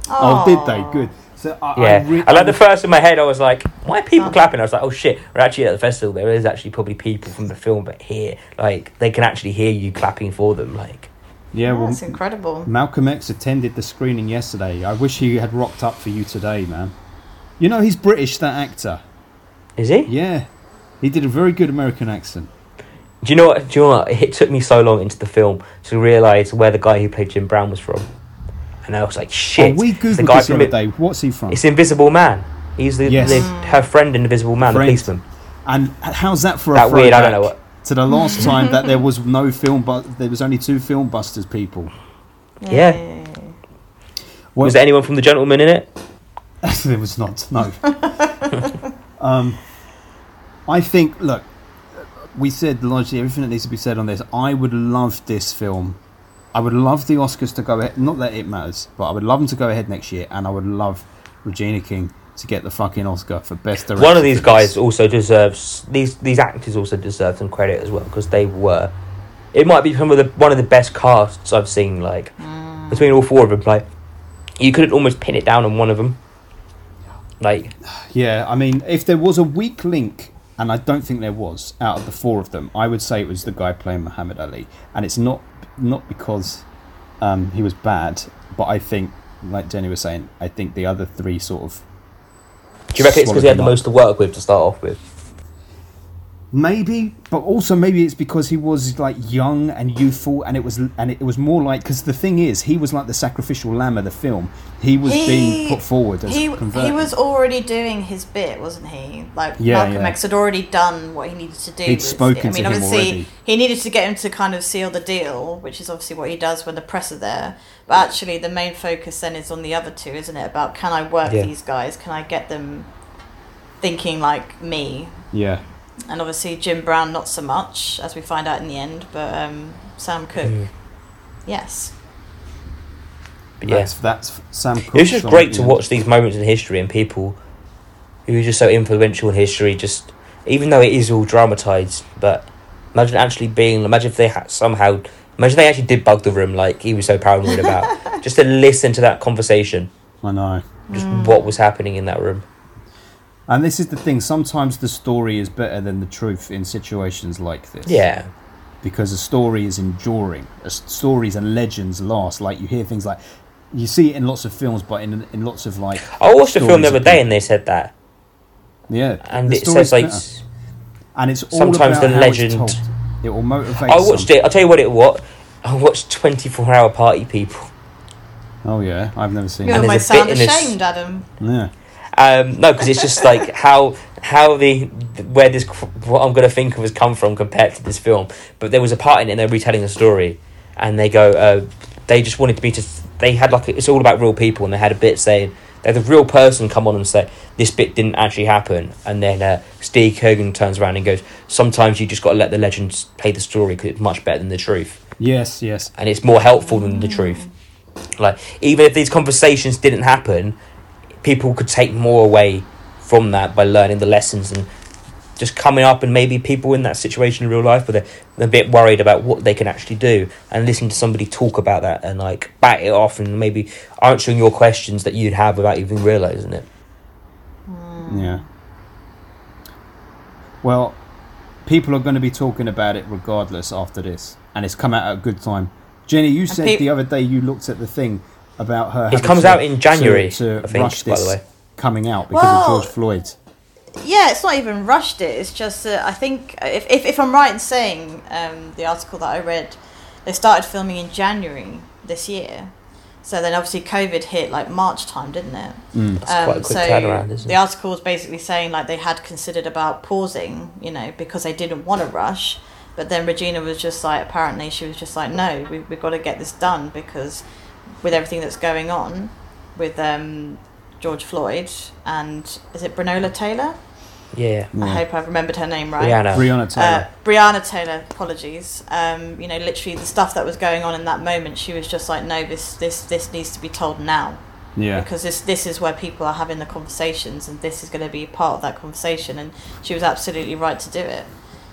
Oh, did they? Good. So I, Yeah, I, re- I like the first in my head. I was like, "Why are people oh. clapping?" I was like, "Oh shit!" We're actually at the festival. There is actually probably people from the film, but here, like, they can actually hear you clapping for them. Like, yeah, well, That's incredible. Malcolm X attended the screening yesterday. I wish he had rocked up for you today, man. You know he's British, that actor. is he? Yeah, he did a very good American accent. Do you know what? Do you know what? It took me so long into the film to realize where the guy who played Jim Brown was from, and I was like, "Shit!" Oh, we it's the googled guy this the from other day. What's he from? It's Invisible Man. He's the, Yes. the her friend in Invisible Man, Friend. the policeman. And how's that for a That weird, I don't know throwback To the last time that there was no film, but there was only two Filmbusters people. Yeah. Well, Was there anyone from The Gentleman in it? there was not. No. um, I think. Look, we said largely everything that needs to be said on this. I would love this film. I would love the Oscars to go ahead. Not that it matters, but I would love them to go ahead next year, and I would love Regina King to get the fucking Oscar for best director. One of these for this. guys also deserves these these actors also deserve some credit as well because they were. It might be some of the one of the best casts I've seen. Like mm. between all four of them, like you couldn't almost pin it down on one of them. Like Yeah, I mean, if there was a weak link, and I don't think there was, out of the four of them, I would say it was the guy playing Muhammad Ali, and it's not not because um, he was bad, but I think, like Jenny was saying, I think the other three sort of do you reckon it's because he had the Swallowed most to work with to start off with? Maybe, but also maybe it's because he was like young and youthful, and it was and it was more like because the thing is, he was like the sacrificial lamb of the film. He was being put forward as he, converted. he was already doing his bit, wasn't he? Like Yeah, Malcolm yeah. X had already done what he needed to do. He'd spoken. I mean, obviously, already. he needed to get him to kind of seal the deal, which is obviously what he does when the press are there. But actually, the main focus then is on the other two, isn't it? About can I work Yeah. these guys? Can I get them thinking like me? yeah. And obviously, Jim Brown not so much, as we find out in the end. But um, Sam Cooke, Mm. yes. But yeah, That's, that's Sam. Cooke it's just shot great to the end. watch these moments in history and people who are just so influential in history. Just even though it is all dramatized, but imagine actually being. Imagine if they had somehow. Imagine they actually did bug the room like he was so paranoid about. just to listen to that conversation, I know. just what was happening in that room. And this is the thing. Sometimes the story is better than the truth in situations like this. Yeah, Because a story is enduring. A s- stories and legends last. Like you hear things like You see it in lots of films, but in in lots of like. I watched a film the other day and they said that, Yeah, and it says like. better. and it's all sometimes about the how it's legend- told. It will motivate. I watched some. it. I'll tell you what it what. I watched Twenty Four Hour Party People. Oh yeah, I've never seen You And it. almost there's a sound bit in this- ashamed, Adam. Yeah, Um, no, because it's just like how how the where this what I'm going to think of has come from compared to this film. But there was a part in it, and they're retelling a story, and they go, uh, they just wanted me to. They had like it's all about real people, and they had a bit saying they had the real person come on and say this bit didn't actually happen, and then uh, Steve Coogan turns around and goes, sometimes you just got to let the legends play the story because it's much better than the truth yes, yes. and it's more helpful than the truth. Like even if these conversations didn't happen, people could take more away from that by learning the lessons and just coming up and maybe people in that situation in real life, where they're, they're a bit worried about what they can actually do and listening to somebody talk about that and like bat it off and maybe answering your questions that you'd have without even realizing it. Hmm. Yeah. Well, people are going to be talking about it regardless after this, and it's come out at a good time. Jenny, you said peop- the other day you looked at the thing about her. It comes to- out in January, to, to I think, rush by the this way. coming out because Well- of George Floyd. Yeah, it's not even rushed it. It's just that I think if, if, if I'm right in saying um, the article that I read, they started filming in January this year. So then obviously COVID hit like March time, didn't it? Mm. That's quite a quick so turnaround, isn't it? the article was basically saying like they had considered about pausing, you know, because they didn't want to rush. But then Regina was just like, apparently she was just like, no, we, we've got to get this done because with everything that's going on with um, George Floyd and is it Brenola Taylor? Yeah. I hope I've remembered her name right. Rihanna. Breonna Taylor. Uh, Brianna Taylor, apologies. Um, you know, literally the stuff that was going on in that moment, she was just like, no, this this this needs to be told now yeah. because this this is where people are having the conversations, and this is going to be part of that conversation. And she was absolutely right to do it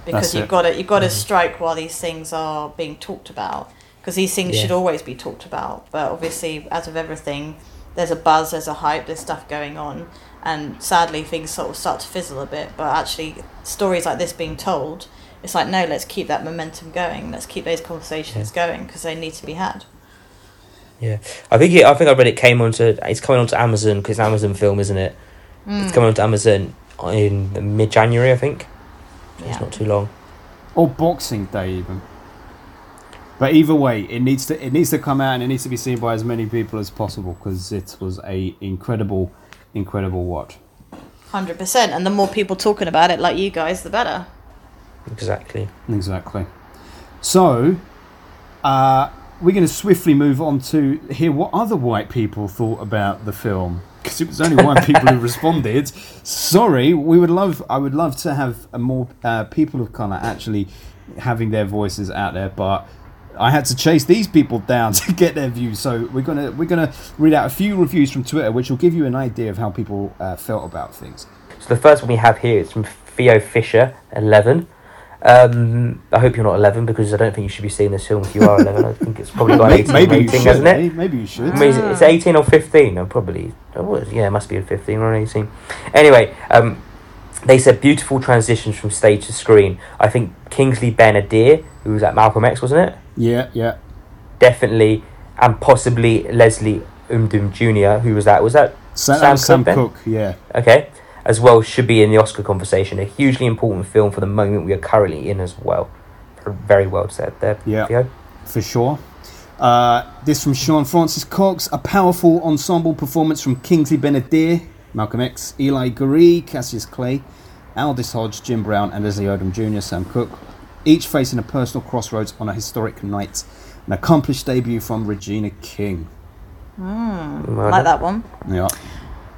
because That's you've it. got to you've got to strike while these things are being talked about because these things Yeah. should always be talked about. But obviously, as of everything, there's a buzz, there's a hype, there's stuff going on. And sadly, things sort of start to fizzle a bit. But actually, stories like this being told, it's like, no, let's keep that momentum going. Let's keep those conversations going because they need to be had. Yeah, I think it, I think I read it came onto it's coming onto Amazon because Amazon film, isn't it? Mm. It's coming onto Amazon in mid January, I think. It's not too long. or Boxing Day even. But either way, it needs to it needs to come out and it needs to be seen by as many people as possible because it was a incredible, incredible watch. Hundred percent, and the more people talking about it, like you guys, the better. Exactly. Exactly. So, uh, we're going to swiftly move on to hear what other white people thought about the film because it was only white people who responded. Sorry, we would love. I would love to have a more uh, people of color actually having their voices out there, but. I had to chase these people down to get their views, so we're gonna we're gonna read out a few reviews from Twitter, which will give you an idea of how people uh, felt about things. So the first one we have here is from Theo Fisher, eleven. Um, I hope you're not eleven because I don't think you should be seeing this film if you are eleven. I think it's probably got an eighteen maybe you rating, should. hasn't it? Maybe you should. Maybe it's- it's 18 or 15 I'm probably oh, yeah it must be a 15 or an 18 anyway um, they said beautiful transitions from stage to screen I think Kingsley Ben-Adir who was at Malcolm X wasn't it Yeah, yeah. definitely and possibly Leslie Odom Jr. who was that was that Sam, Sam Sam, then? Cooke, yeah. okay as well should be in the Oscar conversation a hugely important film for the moment we are currently in as well very well said there Yeah. Theo. for sure. Uh, this from Sean Francis Cox, a powerful ensemble performance from Kingsley Ben-Adir, Malcolm X, Eli Goree, Cassius Clay, Aldis Hodge, Jim Brown, and Leslie Odom Jr., Sam Cooke, each facing a personal crossroads on a historic night. An accomplished debut from Regina King. Well like that one. Yeah.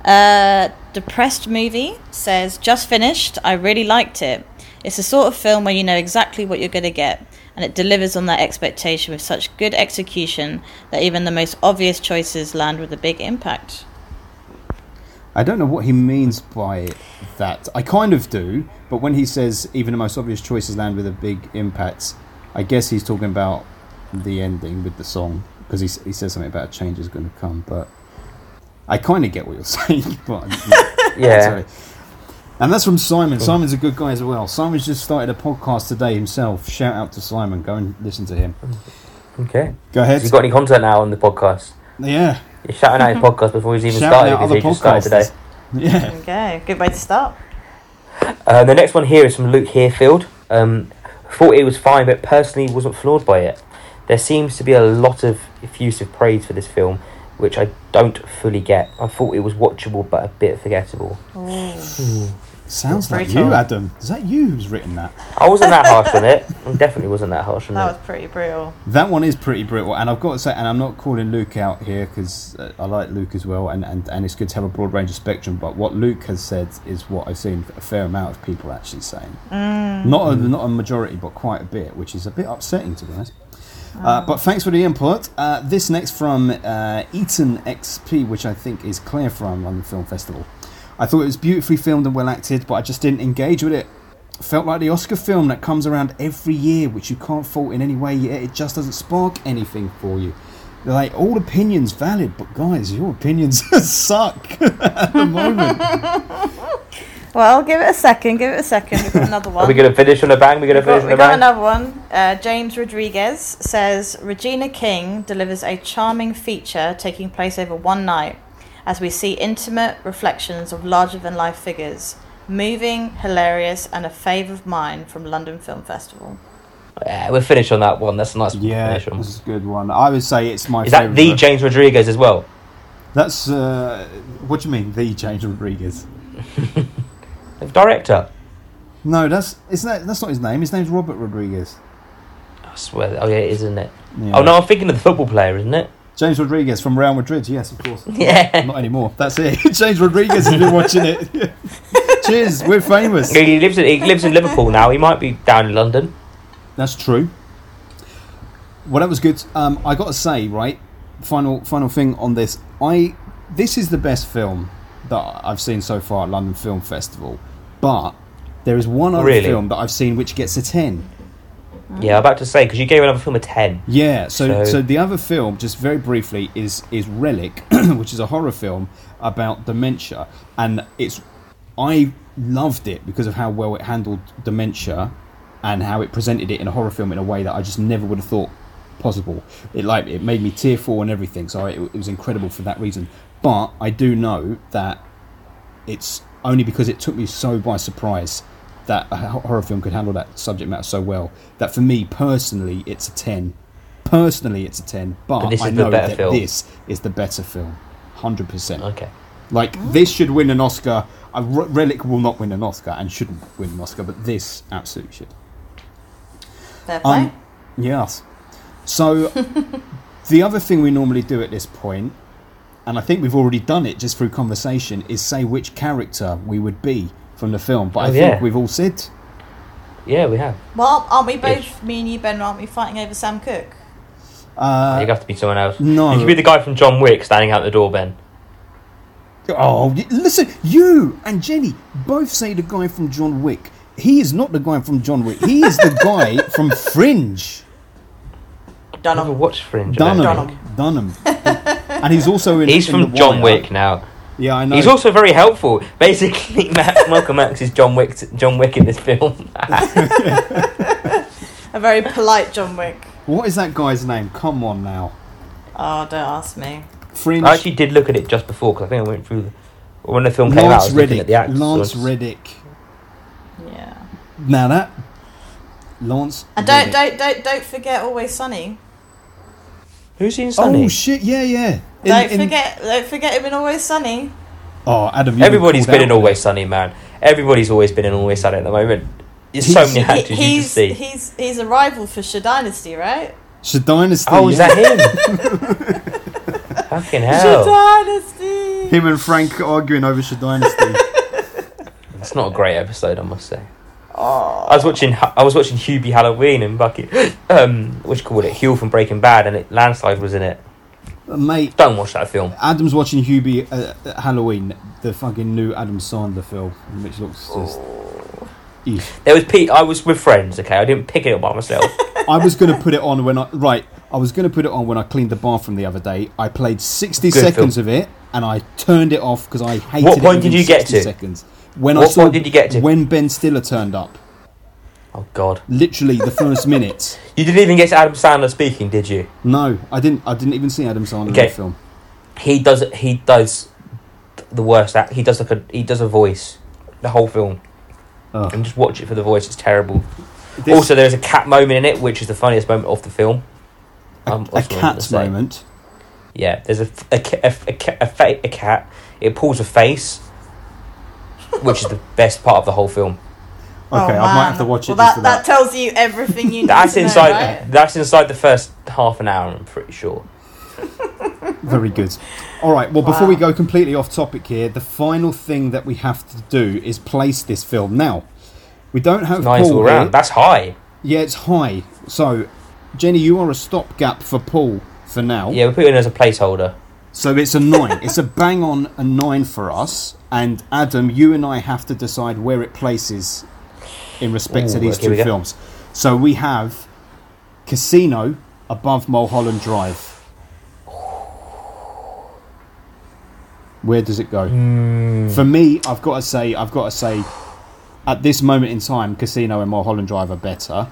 Uh, Depressed movie says, just finished. I really liked it. It's the sort of film where you know exactly what you're going to get, and it delivers on that expectation with such good execution that even the most obvious choices land with a big impact. I don't know what he means by that. I kind of do, but when he says even the most obvious choices land with a big impact, I guess he's talking about the ending with the song because he, he says something about a change is going to come. But I kind of get what you're saying. But yeah Sorry. And that's from Simon. Simon's a good guy as well. Simon's just started a podcast today himself. Shout out to Simon. Go and listen to him. okay Go ahead. Have you got any content now on the podcast Yeah. You're shouting out his podcast before he's even Shouting started out because other he just started today. podcasters. Yeah. Okay, good way to start. Uh, the next one here is from Luke Herefield. Um, thought it was fine, but personally wasn't floored by it. There seems to be a lot of effusive praise for this film, which I don't fully get. I thought it was watchable, but a bit forgettable. Sounds like Brutal. you, Adam. Is that you who's written that? I wasn't that harsh on it. I definitely wasn't that harsh on That it. That was pretty brutal. That one is pretty brutal, and I've got to say, and I'm not calling Luke out here because uh, I like Luke as well, and, and, and it's good to have a broad range of spectrum. But what Luke has said is what I've seen a fair amount of people actually saying. Not a, not a majority, but quite a bit, which is a bit upsetting to be honest. Uh, but thanks for the input. Uh, this next from uh, Eton XP, which I think is Claire from London Film Festival. I thought it was beautifully filmed and well acted, but I just didn't engage with it. Felt like the Oscar film that comes around every year, which you can't fault in any way, yet it just doesn't spark anything for you. Like, all opinions valid, but guys, your opinions suck at the moment. Well, give it a second. Give it a second. We've got another one. Are we going to finish on a bang? We're going to We've finish got, on we a got another one. Uh, James Rodriguez says Regina King delivers a charming feature taking place over one night as we see intimate reflections of larger than life figures. Moving, hilarious, and a fave of mine from London Film Festival. Yeah, we'll finish on that one. That's a nice one to Yeah, finish on. this is a good one. I would say it's my Is that favourite. the James Rodriguez as well? That's, uh, what do you mean, the James Rodriguez? The director. No, that's isn't that, that's not his name. His name's Robert Rodriguez. I swear. Oh, yeah, it is, isn't it? Yeah. Oh, no, I'm thinking of the football player, isn't it? James Rodriguez from Real Madrid. Yes, of course. Yeah. Not anymore. That's it. James Rodriguez has been watching it. Cheers. We're famous. He lives, in, he lives in Liverpool now. He might be down in London. That's true. Well, that was good. Um, I got to say, right, final final thing on this. I this is the best film that I've seen so far at London Film Festival, but there is one other Really? film that I've seen which gets a ten. Yeah, I'm about to say, because you gave another film a 10. Yeah, so, so So- the other film, just very briefly, is is Relic, which is a horror film about dementia, and it's I loved it because of how well it handled dementia and how it presented it in a horror film in a way that I just never would have thought possible. It like it made me tearful and everything, so it, it was incredible for that reason. But I do know that it's only because it took me so by surprise that a horror film could handle that subject matter so well that for me personally it's a 10 personally it's a 10 but, But this i is the know better that film. this is the better film 100% Okay. like this should win an oscar a relic will not win an oscar and shouldn't win an oscar but this absolutely should Fair play. um, yes. So, the other thing we normally do at this point, and I think we've already done it just through conversation, is say which character we would be from the film. But I Oh, think yeah. we've all said. Yeah, we have. well, aren't we both, Ish. me and you, Ben, aren't we fighting over Sam Cooke? Uh, you have to be someone else. no. You could be the guy from John Wick standing out the door, Ben. oh, listen, you and Jenny both say the guy from John Wick. He is not the guy from John Wick. He is the guy from Fringe. I never Dunham. watched Fringe. I don't Dunham. Dunham. and he's also in. He's in from The John Wire. Wick now. Yeah, I know. He's also very helpful. Basically, Matt, Michael Max is John Wick. John Wick in this film. A very polite John Wick. What is that guy's name? Come on now. Oh, don't ask me. Fringe. I actually did look at it just before because I think I went through the, when the film came out. I Lance was looking Reddick. at the actors. Lance so- Reddick. Yeah. Now that Lance. And don't, Reddick. don't, don't, don't forget Always Sunny. Who's in Sunny? Oh shit! Yeah, yeah. In- don't in- forget, don't forget him in Always Sunny. Oh, Adam. you Everybody's called been in Always Sunny, man. Everybody's always been in Always Sunny at the moment. There's so He's- many He- actors you can he's, see. he's, he's a rival for Sha Dynasty, right? that. Sha Dynasty. Oh, is that him? Fucking hell! hell. Dynasty. him and Frank arguing over Sha Dynasty? It's not a great episode, I must say. Oh. I was watching I was watching Hubie Halloween and Bucky um what you call it, Hugh from Breaking Bad and it landslide was in it. Uh, Mate, Don't watch that film. Adam's watching Hubie uh, uh, Halloween, the fucking new Adam Sandler film, which looks just. Eesh. There was Pete I was with friends, okay, I didn't pick it up by myself. I was going to put it on when I right. I was going to put it on when I cleaned the bathroom the other day. I played sixty Good seconds film. of it, and I turned it off because I hated What it point within did you get 60 to? Seconds. When I saw point did you get to? when Ben Stiller turned up. Oh god. Literally the first minute. You didn't even get Adam Sandler speaking, did you? No, I didn't. I didn't even see Adam Sandler in Okay. the film. he does he does the worst act. He does like a he does a voice the whole film Ugh. and just watch it for the voice. It's terrible. This- also, there's a cat moment in it, which is the funniest moment of the film. a, Um, a that's what I gonna cat's say. moment. Yeah, there's a a, ca- a, a, ca- a, fa- a cat. It pulls a face, which is the best part of the whole film. Oh, okay, Oh, I might have to watch it well, just that, for that that. tells you everything you need That's to inside. know, right? That's inside the first half an hour. I'm pretty sure. Very good. All right. Well, before we go completely off topic here, the final thing that we have to do is place this film. Now, we don't have Nice Paul all here. round. That's high. Yeah, it's high. So, Jenny, you are a stopgap for Paul for now. Yeah, we put it in as a placeholder. So it's a nine. it's a bang on a nine for us. And Adam, you and I have to decide where it places in respect to these two go. films. So we have Casino above Mulholland Drive. Where does it go? Hmm. For me, I've got to say, I've got to say, at this moment in time, Casino and Mulholland Drive are better.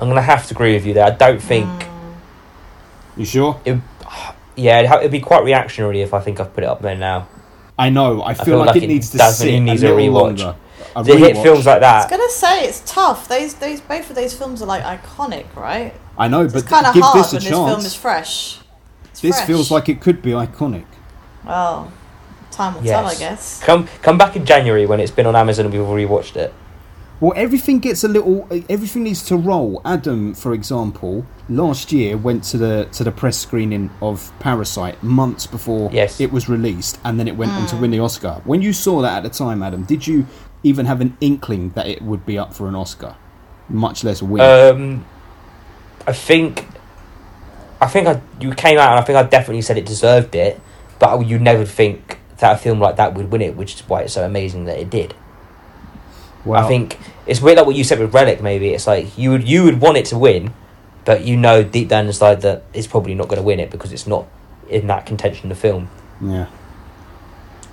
I'm gonna have to agree with you there. I don't think. You sure? It, yeah, it'd be quite reactionary if I think I've put it up there now. I know. I feel, feel like, like it it needs to definitely sit needs a a little rewatch. longer. A To hit films like that. I that, was gonna say it's tough. Those those both of those films are like iconic, right? I know, but It's but kind of give hard this a when this film chance. is fresh. It's This fresh. feels like it could be iconic. well, time will tell, I guess. come come back in January when it's been on Amazon and we've already watched it. Well, everything gets a little. Everything needs to roll. Adam, for example, last year went to the to the press screening of Parasite months before Yes. it was released, and then it went on Mm. to win the Oscar. When you saw that at the time, Adam, did you even have an inkling that it would be up for an Oscar, much less win? Um, I think, I think I you came out and I think I definitely said it deserved it, but you never think that a film like that would win it, which is why it's so amazing that it did. Well, I think it's weird like what you said with Relic. Maybe it's like you would you would want it to win, but you know deep down inside that it's probably not going to win it because it's not in that contention the film. yeah.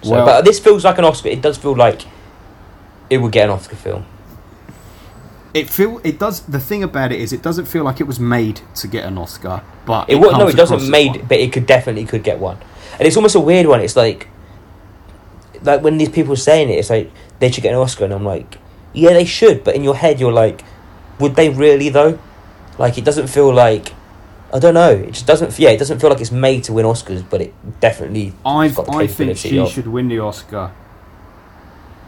So, Well- but this feels like an Oscar. It does feel like it would get an Oscar film. It feel it does. The thing about it is, it doesn't feel like it was made to get an Oscar, but It, wa- no, it doesn't made, one. but it could definitely could get one. And it's almost a weird one. It's like, like when these people are saying it, it's like they should get an Oscar, and I'm like, yeah, they should. But in your head, you're like, would they really though? Like, it doesn't feel like. I don't know. It just doesn't. Yeah, it doesn't feel like it's made to win Oscars, but it definitely. I've, got the I think she of- should win the Oscar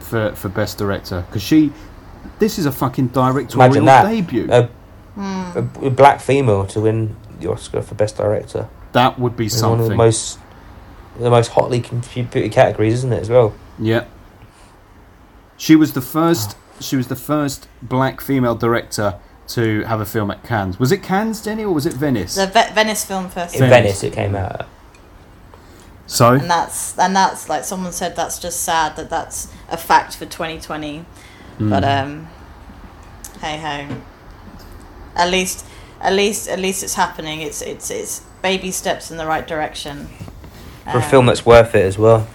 for for best director because she. This is a fucking directorial Imagine that. debut. A, hmm. a, a black female to win the Oscar for best director. that would be It's one of something. the most, the most hotly competed categories, isn't it? As well. yeah. She was the first. She was the first black female director to have a film at Cannes. Was it Cannes, Jenny, or was it Venice? The Ve- Venice Film Festival, Venice. Venice, it came out. so and that's and that's like someone said that's just sad that that's a fact for 2020. But Mm. um, hey ho. At least, at least, at least it's happening. It's it's it's baby steps in the right direction. For a film that's worth it as well.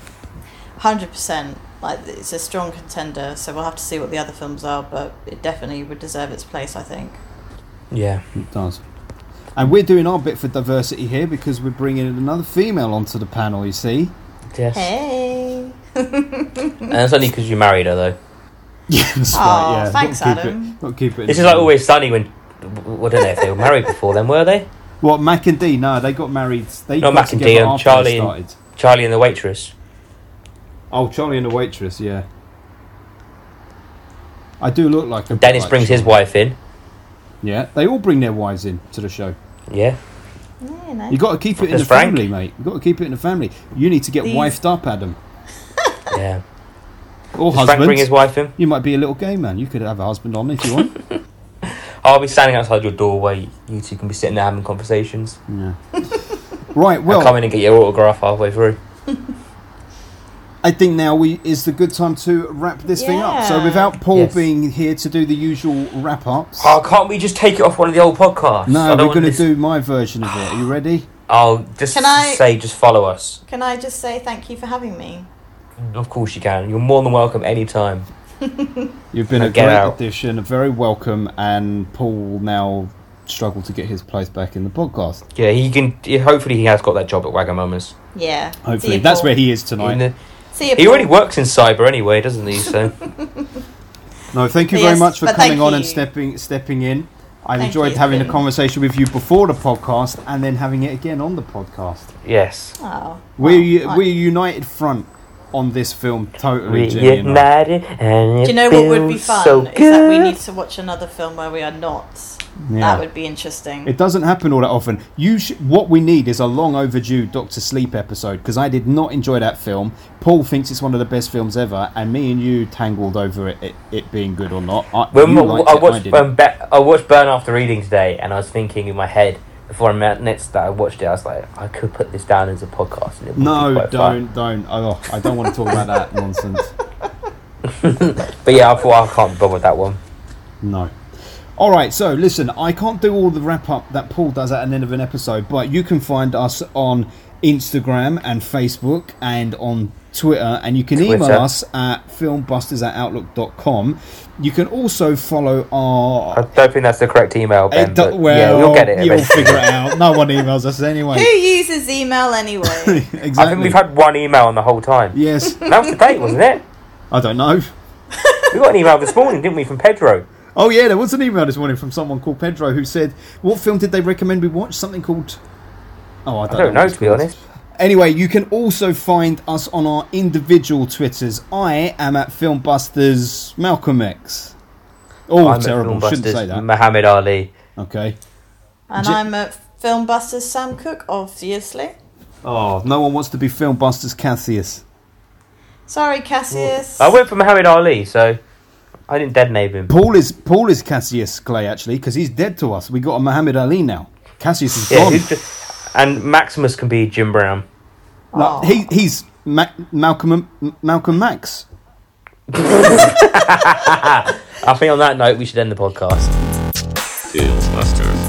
hundred percent. Like it's a strong contender, so we'll have to see what the other films are, but it definitely would deserve its place. I think. Yeah. it does. And we're doing our bit for diversity here because we're bringing another female onto the panel. You see. Yes. Hey. And that's only because you married her, though. Yeah, that's Aw, right. Yeah, thanks, Gotta Adam. It, gotta keep it This is like always sunny when. I don't know if they were married before then, were they? What Mac and Dee? No, they got married. They No, got Mac and together Dee, um, Charlie and- Charlie and the waitress. Oh, Charlie and the waitress. Yeah. I do look like a. Dennis like brings his wife in. Yeah, they all bring their wives in to the show. Yeah. Yeah, you know. You got to keep it in There's the Frank. family, mate. You got to keep it in the family. You need to get These- wifed up, Adam, Yeah. or Does Frank husband. bring his wife in? You might be a little gay man. You could have a husband on if you want. I'll be standing outside your doorway. You two can be sitting there having conversations. yeah. Right. Well, I'll come in and get your autograph halfway through. I think now we is the good time to wrap this thing up. So without Paul Yes. being here to do the usual wrap ups. Oh, can't we just take it off one of the old podcasts? No, we're going to this- do my version of it. Are you ready? I'll just Can I- say, just follow us. Can I just say thank you for having me? Of course you can. You're more than welcome anytime. You've been Now a great out. addition, very welcome, and Paul now struggle to get his place back in the podcast. Yeah, he can. Hopefully, he has got that job at Wagamama's. Yeah. Hopefully, that's where he is In tonight. The- See you, he Paul. already works in cyber anyway, doesn't he? So No, thank you Yes, very much for coming thank on and stepping stepping in. I've Thank enjoyed you, having a conversation with you before the podcast and then having it again on the podcast. yes, Oh, We're well, we're a united front on this film, totally. Jenny and I. reunited, and Do you know what would be fun? So is that we need to watch another film where we are not. Yeah. That would be interesting. It doesn't happen all that often. You sh- what we need is a long overdue Doctor Sleep episode because I did not enjoy that film. Paul thinks it's one of the best films ever, and me and you tangled over it, it, it being good or not. I, When you I, liked I it, I watched didn't. um, Be- I watched Burn After Reading today, and I was thinking in my head before I met next that I watched it, I was like, I could put this down as a podcast. And it no, don't, don't. Oh, I don't want to talk about that nonsense. But yeah, I thought I can't bother with that one. No. All right, so listen, I can't do all the wrap up that Paul does at the end of an episode, but you can find us on Instagram and Facebook and on Twitter, and you can email us at filmbusters at outlook.com. You can also follow our. I don't think that's the correct email, Ben. Do- but well, yeah, you'll get it. You'll eventually. figure it out. No one emails us anyway. Who uses email anyway? exactly. I think we've had one email on the whole time. Yes, That was the date, wasn't it? I don't know. We got an email this morning, didn't we, from Pedro? Oh yeah, there was an email this morning from someone called Pedro who said, "What film did they recommend we watch? Something called." Oh, I I don't, don't what know, to be honest. Anyway, you can also find us on our individual Twitters. I am at Filmbusters Malcolm X. Oh, I'm at terrible! Shouldn't say that. Muhammad Ali. Okay. and J- I'm at Filmbusters Sam Cooke, obviously. Oh, no one wants to be Filmbusters Cassius. Sorry, Cassius. I went for Muhammad Ali, so I didn't dead name him. Paul is Paul is Cassius Clay actually because he's dead to us. We got a Muhammad Ali now. Cassius is Yeah, gone. who's the- and Maximus can be Jim Brown. No, Oh. he, he's Ma- Malcolm Malcolm Max. I think on that note, we should end the podcast. Filmbusters.